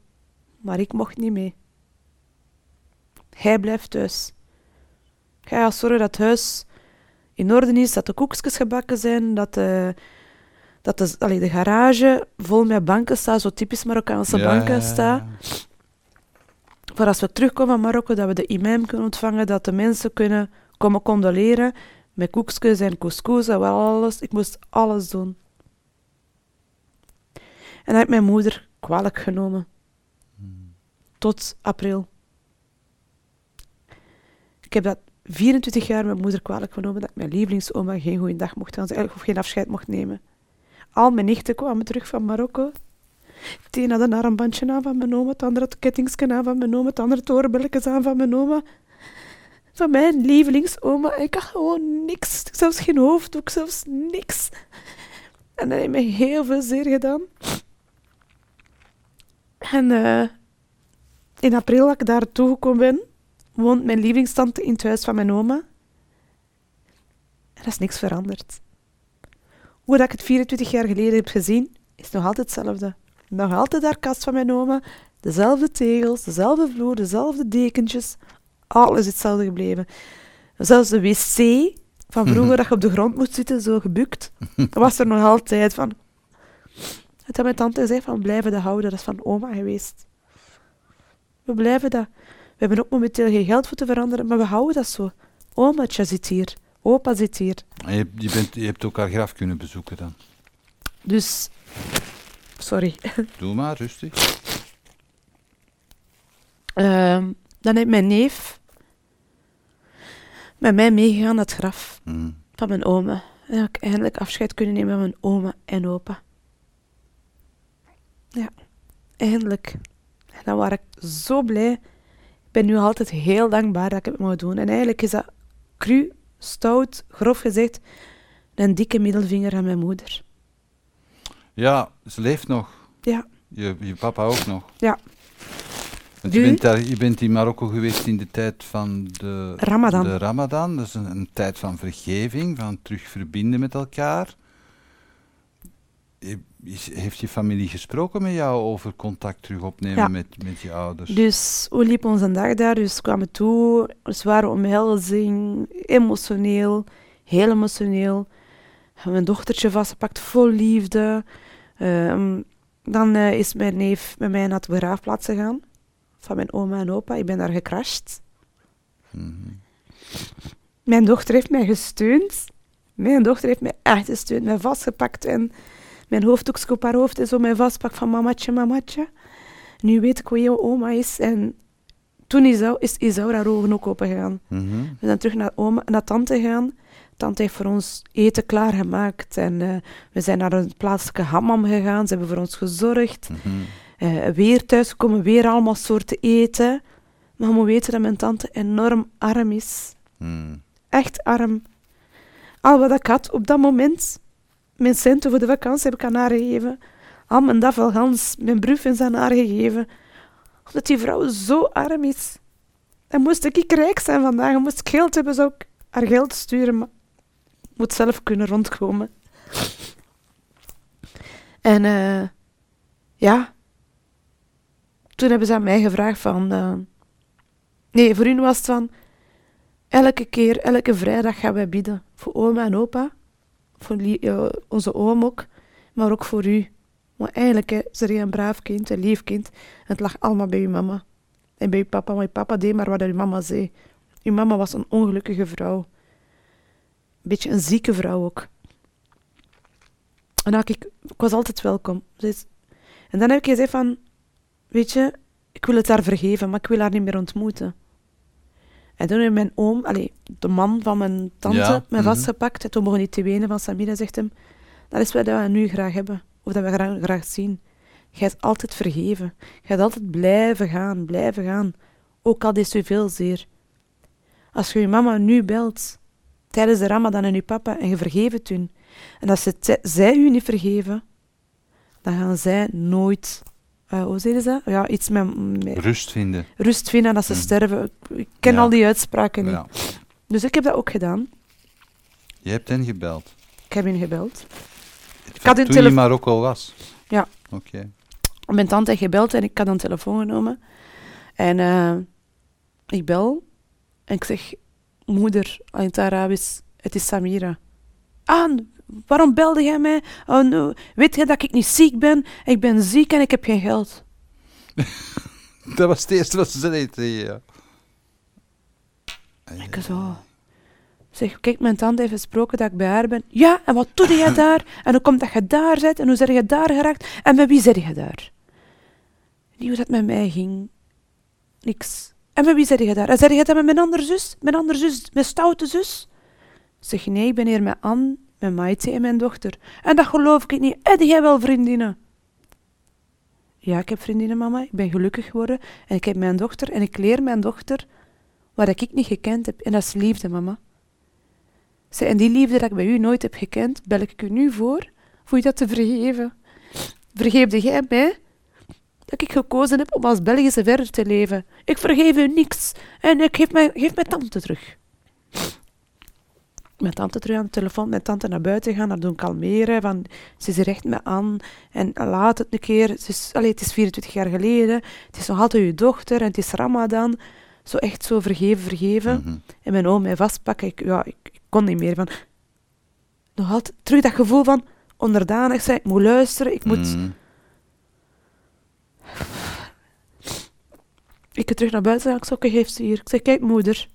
Maar ik mocht niet mee. Hij blijft thuis. Hij gaat zorgen dat het huis in orde is, dat de koekjes gebakken zijn, dat de, dat de, allee, de garage vol met banken staat, zo typisch Marokkaanse Ja, banken staat. ja. Voor als we terugkomen van Marokko, dat we de imam kunnen ontvangen, dat de mensen kunnen komen condoleren met koekjes en couscous en wel alles. Ik moest alles doen. En dat heeft mijn moeder kwalijk genomen. Tot april. Ik heb dat 24 jaar mijn moeder kwalijk genomen dat ik mijn lievelingsoma geen goede dag mocht gaan of geen afscheid mocht nemen. Al mijn nichten kwamen terug van Marokko. Het een had een armbandje aan van mijn oma, het andere had kettingsken aan van mijn oma, het andere had oorbelletjes aan van mijn oma. Van mijn lievelingsoma. Ik had gewoon niks. Zelfs geen hoofddoek, zelfs niks. En dat heeft me heel veel zeer gedaan. En eh, in april, dat ik daar toegekomen ben, woont mijn lievelingstante in het huis van mijn oma. En dat is niks veranderd. Hoe dat ik het 24 jaar geleden heb gezien, is nog altijd hetzelfde. Nog altijd daar kast van mijn oma, dezelfde tegels, dezelfde vloer, dezelfde dekentjes. Alles is hetzelfde gebleven. Zelfs de wc van vroeger, dat je op de grond moest zitten, zo gebukt, dat was er nog altijd van. Het had mijn tante gezegd van, we blijven dat houden, dat is van oma geweest. We blijven dat. We hebben ook momenteel geen geld voor te veranderen, maar we houden dat zo. Omaatje zit hier, opa zit hier. En je, je, bent, je hebt ook haar graf kunnen bezoeken dan. Dus, sorry. Doe maar, rustig. Ehm, dan heeft mijn neef met mij meegegaan naar het graf Mhm. van mijn oma. En heb ik eindelijk afscheid kunnen nemen van mijn oma en opa. Ja, eindelijk. En dan was ik zo blij. Ik ben nu altijd heel dankbaar dat ik het mag doen. En eigenlijk is dat cru, stout, grof gezegd, een dikke middelvinger aan mijn moeder. Ja, ze leeft nog. Ja, Je, je papa ook nog. Ja. Want je bent, daar, je bent in Marokko geweest in de tijd van de Ramadan. De Ramadan. Dat is een, een tijd van vergeving, van terug verbinden met elkaar. Je- is- Heeft je familie gesproken met jou over contact terug opnemen Ja. met, met je ouders? Dus hoe liep onze dag daar? Dus we kwamen toe, zware omhelzing, emotioneel, heel emotioneel. Mijn dochtertje vastgepakt, vol liefde. Ehm, dan eh, is mijn neef met mij naar de begraafplaats gegaan, van mijn oma en opa. Ik ben daar gecrashed. Mhm. Mijn dochter heeft mij gesteund. Mijn dochter heeft mij echt gesteund, mij vastgepakt en mijn hoofddoekje op haar hoofd en zo mij vastpakt van mamatje, mamatje. Nu weet ik wie jouw oma is. En toen is, is Isaura haar ogen ook open gegaan. Mhm. We zijn terug naar, oma, naar tante gegaan. Tante heeft voor ons eten klaargemaakt. En eh, we zijn naar een plaatselijke hammam gegaan. Ze hebben voor ons gezorgd. Mhm. Eh, weer thuisgekomen, weer allemaal soorten eten. Maar je moet weten dat mijn tante enorm arm is. Mhm. Echt arm. Al wat ik had op dat moment, mijn centen voor de vakantie heb ik aan haar gegeven. Al mijn dafelgans, mijn bruffens aan haar gegeven. Omdat die vrouw zo arm is. Dan moest ik rijk zijn vandaag. Moest ik geld hebben, zou ik haar geld sturen. Maar moet zelf kunnen rondkomen. En eh, ja, toen hebben ze aan mij gevraagd van... eh, nee, voor hun was het van... Elke keer, elke vrijdag gaan wij bidden. Voor oma en opa. Voor eh, onze oom ook. Maar ook voor u. Maar eigenlijk hè, is er een braaf kind, een lief kind. Het lag allemaal bij uw mama. En bij je papa, maar je papa deed maar wat je mama zei. Je mama was een ongelukkige vrouw. Een beetje een zieke vrouw ook. En ik, ik was altijd welkom. En dan heb ik gezegd van, weet je, ik wil het haar vergeven, maar ik wil haar niet meer ontmoeten. En toen heeft mijn oom, allee, de man van mijn tante, Ja, mij mhm. vastgepakt. En toen begon hij te wenen van Sabine, zegt hem, dat is wat we nu graag hebben. Of dat we graag, graag zien. Je hebt altijd vergeven. Je gaat altijd blijven gaan, blijven gaan. Ook al is u veel zeer. Als je je mama nu belt, tijdens de ramadan en je papa, en je vergeeft het hun, en als ze t- zij u niet vergeven, dan gaan zij nooit, eh, hoe zeggen ze dat? Ja, iets met, met Rust vinden. rust vinden als ze sterven. Ik- Ik ken Ja. al die uitspraken niet. Ja. Dus ik heb dat ook gedaan. Je hebt hen gebeld. Ik heb hen gebeld. Van had toen je in Marokko was. Ja. Oké. Mijn tante heeft gebeld en ik had een telefoon genomen. En eh, ik bel en ik zeg, moeder, in het Arabisch, het is Samira. Ah, waarom belde jij mij? Oh, no. Weet je dat ik niet ziek ben? Ik ben ziek en ik heb geen geld. Dat was het eerste wat ze zei tegen je. Ik zo. Zeg, kijk, mijn tante heeft gesproken dat ik bij haar ben. Ja, en wat doe jij daar? En hoe komt dat je daar bent? En hoe ben je daar geraakt? En met wie zit je daar? Niet hoe dat met mij ging. Niks. En met wie zit je daar? En zeg je dat met mijn andere zus? Mijn andere zus, mijn stoute zus? Zeg, nee, ik ben hier met Anne, met Maite en mijn dochter. En dat geloof ik niet. Heb jij wel vriendinnen? Ja, ik heb vriendinnen, mama. Ik ben gelukkig geworden. En ik heb mijn dochter en ik leer mijn dochter wat ik niet gekend heb. En dat is liefde, mama. Zij, en die liefde dat ik bij u nooit heb gekend, bel ik u nu voor, voor je dat te vergeven. Vergeefde jij mij dat ik gekozen heb om als Belgische verder te leven? Ik vergeef u niks en ik geef mijn, geef mijn tante terug. Mijn tante terug aan de telefoon, mijn tante naar buiten gaan, haar doen kalmeren, van ze is er echt aan en laat het een keer. Het is, allee, het is 24 jaar geleden, het is nog altijd uw dochter en het is Ramadan. Zo echt zo vergeven, vergeven. Mhm. En mijn oom mij vastpakken. Ik, ja, ik, ik kon niet meer. Van, nog altijd terug dat gevoel van onderdanig zijn. Ik moet luisteren. Ik moet... Mhm. Ik ga terug naar buiten gaan. Ik zei, oké, geef ze hier. Ik zei, kijk moeder.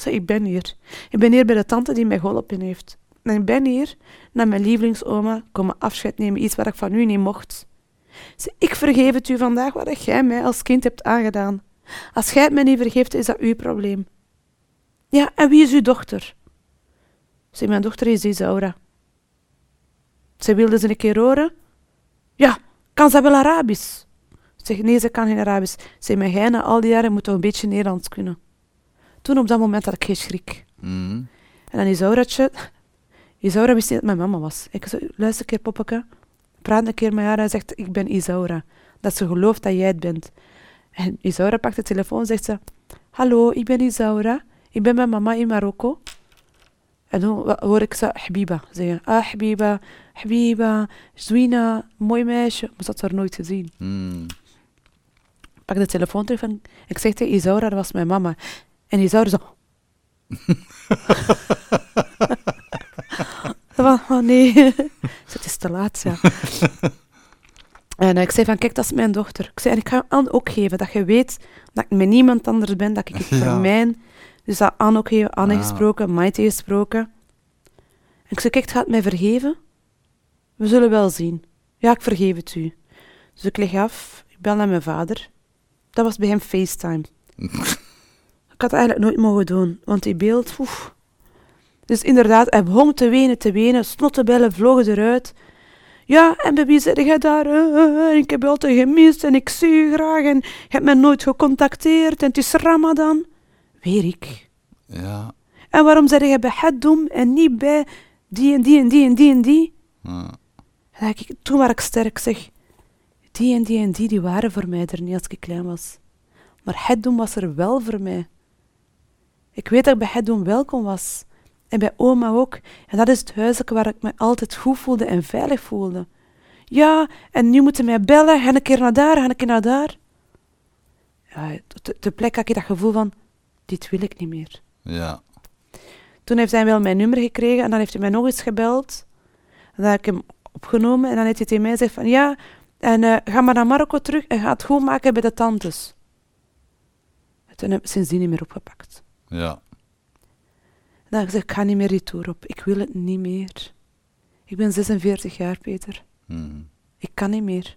Zei, ik ben hier. Ik ben hier bij de tante die mij geholpen heeft. En ik ben hier naar mijn lievelingsoma komen afscheid nemen. Iets wat ik van u niet mocht. Zei, ik vergeef het u vandaag wat jij mij als kind hebt aangedaan. Als jij het mij niet vergeeft, is dat uw probleem. Ja, en wie is uw dochter? Zeg, mijn dochter is Isaura. Ze wilde ze een keer horen? Ja, kan ze wel Arabisch? Zeg, nee, ze kan geen Arabisch. Zeg, maar jij na al die jaren moet toch een beetje Nederlands kunnen. Toen op dat moment had ik geen schrik. Mhm. En dan Isauraatje... Isaura wist niet dat mijn mama was. Ik zei, luister een keer, poppeke. Praat een keer met haar en zegt, ik ben Isaura. Dat ze gelooft dat jij het bent. En Isaura pakt de telefoon en zegt ze... Hallo, ik ben Isaura. Ik ben met mama in Marokko. En toen hoor ik ze Habiba zeggen. Ah, Habiba, Habiba, Zwina, mooi meisje. Maar ze had haar nooit gezien. Mhm. Ik pak de telefoon terug en ik zeg tegen Isaura, dat was mijn mama. En Isaura zo... Dat was, oh nee. Het is te laat, ja. En eh, ik zei van, kijk, dat is mijn dochter. Ik zei, en ik ga Anne ook geven, dat je weet dat ik met niemand anders ben, dat ik het Ja. voor mijn... Dus dat Anne ook geven, Anne Ah. gesproken, Maite gesproken. En ik zei, kijk, het gaat mij vergeven. We zullen wel zien. Ja, ik vergeef het u. Dus ik leg af, ik bel naar mijn vader. Dat was bij hem FaceTime. ik had het eigenlijk nooit mogen doen, want die beeld, oef. Dus inderdaad, hij begon te wenen, te wenen, snottenbellen vlogen eruit. Ja, en bij wie zit jij daar? Eh, eh, ik heb je altijd gemist en ik zie je graag en je hebt mij nooit gecontacteerd en het is Ramadan. Weer ik. Ja. En waarom zeg jij bij Haddom en niet bij die en die en die en die en die? Ja. En dan ik, toen was ik sterk, zeg. Die en die en die, die waren voor mij er niet als ik klein was. Maar Haddom was er wel voor mij. Ik weet dat ik bij Haddom welkom was. En bij oma ook. En dat is het huisje waar ik me altijd goed voelde en veilig voelde. Ja, en nu moeten mij bellen. Ga een keer naar daar, ga een keer naar daar. Ja, te, te plek had ik dat gevoel van, dit wil ik niet meer. Ja. Toen heeft hij wel mijn nummer gekregen en dan heeft hij mij nog eens gebeld. En dan heb ik hem opgenomen en dan heeft hij tegen mij gezegd van ja, en eh, ga maar naar Marokko terug en ga het goed maken bij de tantes. Toen heb ik sindsdien niet meer opgepakt. Ja. Dan heb ik gezegd, ik ga niet meer die tour op. Ik wil het niet meer. Ik ben 46 jaar, Peter. Mhm. Ik kan niet meer.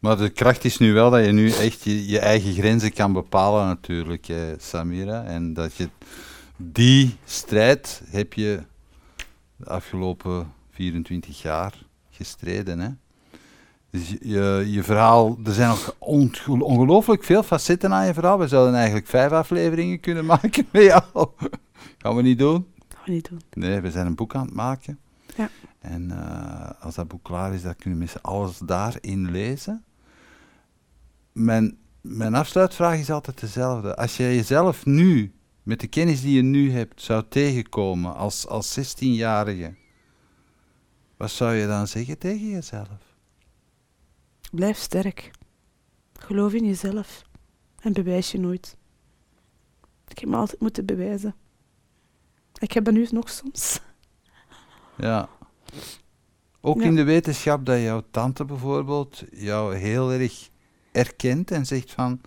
Maar de kracht is nu wel dat je nu echt je, je eigen grenzen kan bepalen natuurlijk, eh, Samira. En dat je die strijd heb je de afgelopen 24 jaar gestreden. Hè? Dus je- je, verhaal, er zijn nog onge- ongelooflijk veel facetten aan je verhaal. We zouden eigenlijk vijf afleveringen kunnen maken met jou. Gaan we niet doen? Gaan we niet doen. Nee, we zijn een boek aan het maken. Ja. En eh, als dat boek klaar is, dan kunnen mensen alles daarin lezen. Mijn, mijn afsluitvraag is altijd dezelfde. Als jij jezelf nu, met de kennis die je nu hebt, zou tegenkomen als, als 16-jarige, wat zou je dan zeggen tegen jezelf? Blijf sterk. Geloof in jezelf. En bewijs je nooit. Ik heb me altijd moeten bewijzen. Ik heb dat nu nog soms. Ja. Ook Ja. in de wetenschap dat jouw tante bijvoorbeeld jou heel erg erkent en zegt van,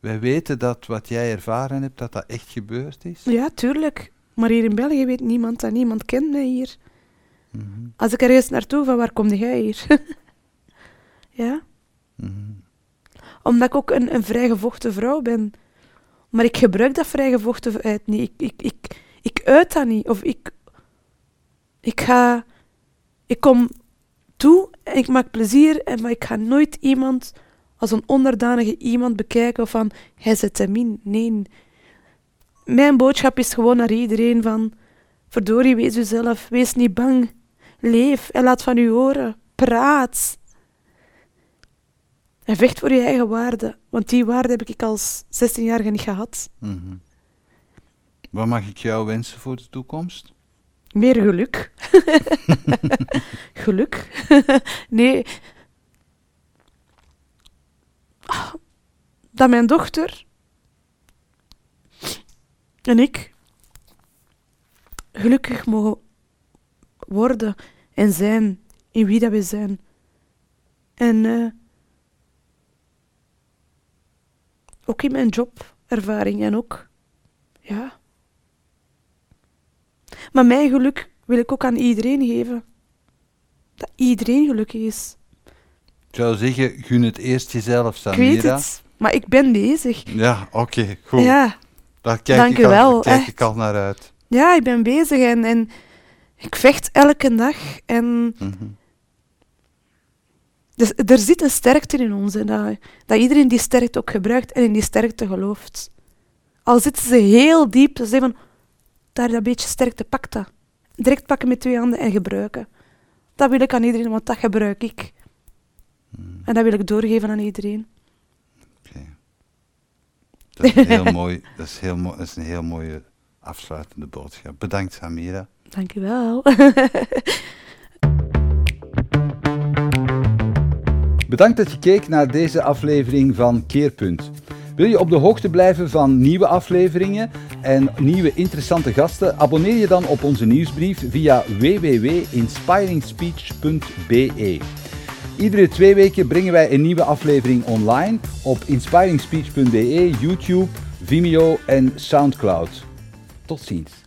wij weten dat wat jij ervaren hebt, dat dat echt gebeurd is. Ja, tuurlijk. Maar hier in België weet niemand dat. Niemand kent mij hier. Mhm, Als ik ergens naartoe van waar kom jij hier? ja, omdat ik ook een, een vrijgevochten vrouw ben. Maar ik gebruik dat vrijgevochteheid niet. Ik, ik, ik, ik uit dat niet. Of ik, ik ga... Ik kom toe en ik maak plezier, en, maar ik ga nooit iemand als een onderdanige iemand bekijken of van, hij zet hem in. Nee. Mijn boodschap is gewoon naar iedereen van, verdorie, wees uzelf, wees niet bang. Leef en laat van u horen. Praat. En vecht voor je eigen waarde. Want die waarde heb ik als 16-jarige niet gehad. Mhm. Wat mag ik jou wensen voor de toekomst? Meer geluk. geluk. nee. Ah, Dat mijn dochter en ik gelukkig mogen worden en zijn in wie dat we zijn. En eh, ook in mijn jobervaring en ook, ja. Maar mijn geluk wil ik ook aan iedereen geven. Dat iedereen gelukkig is. Ik zou zeggen, gun het eerst jezelf, Ik weet Samira. het, maar ik ben bezig. Ja, oké, goed. Ja, Daar kijk, Dank ik, al, wel, kijk ik al naar uit. ja, ik ben bezig en, en ik vecht elke dag. En Mhm. Dus, er zit een sterkte in ons. En dat, dat iedereen die sterkte ook gebruikt en in die sterkte gelooft. Al zitten ze heel diep, ze zeggen van, daar dat beetje sterkte, pak dat. Direct pakken met twee handen en gebruiken. Dat wil ik aan iedereen, want dat gebruik ik. Mhm. En dat wil ik doorgeven aan iedereen. Oké. Dat is heel mooi. Dat is, heel mooi. dat is een heel mooie afsluitende boodschap. Bedankt, Samira. Dank u wel. Bedankt dat je keek naar deze aflevering van Keerpunt. Wil je op de hoogte blijven van nieuwe afleveringen en nieuwe interessante gasten? Abonneer je dan op onze nieuwsbrief via www.inspiringspeech.be. Iedere twee weken brengen wij een nieuwe aflevering online op inspiringspeech.be, YouTube, Vimeo en Soundcloud. Tot ziens.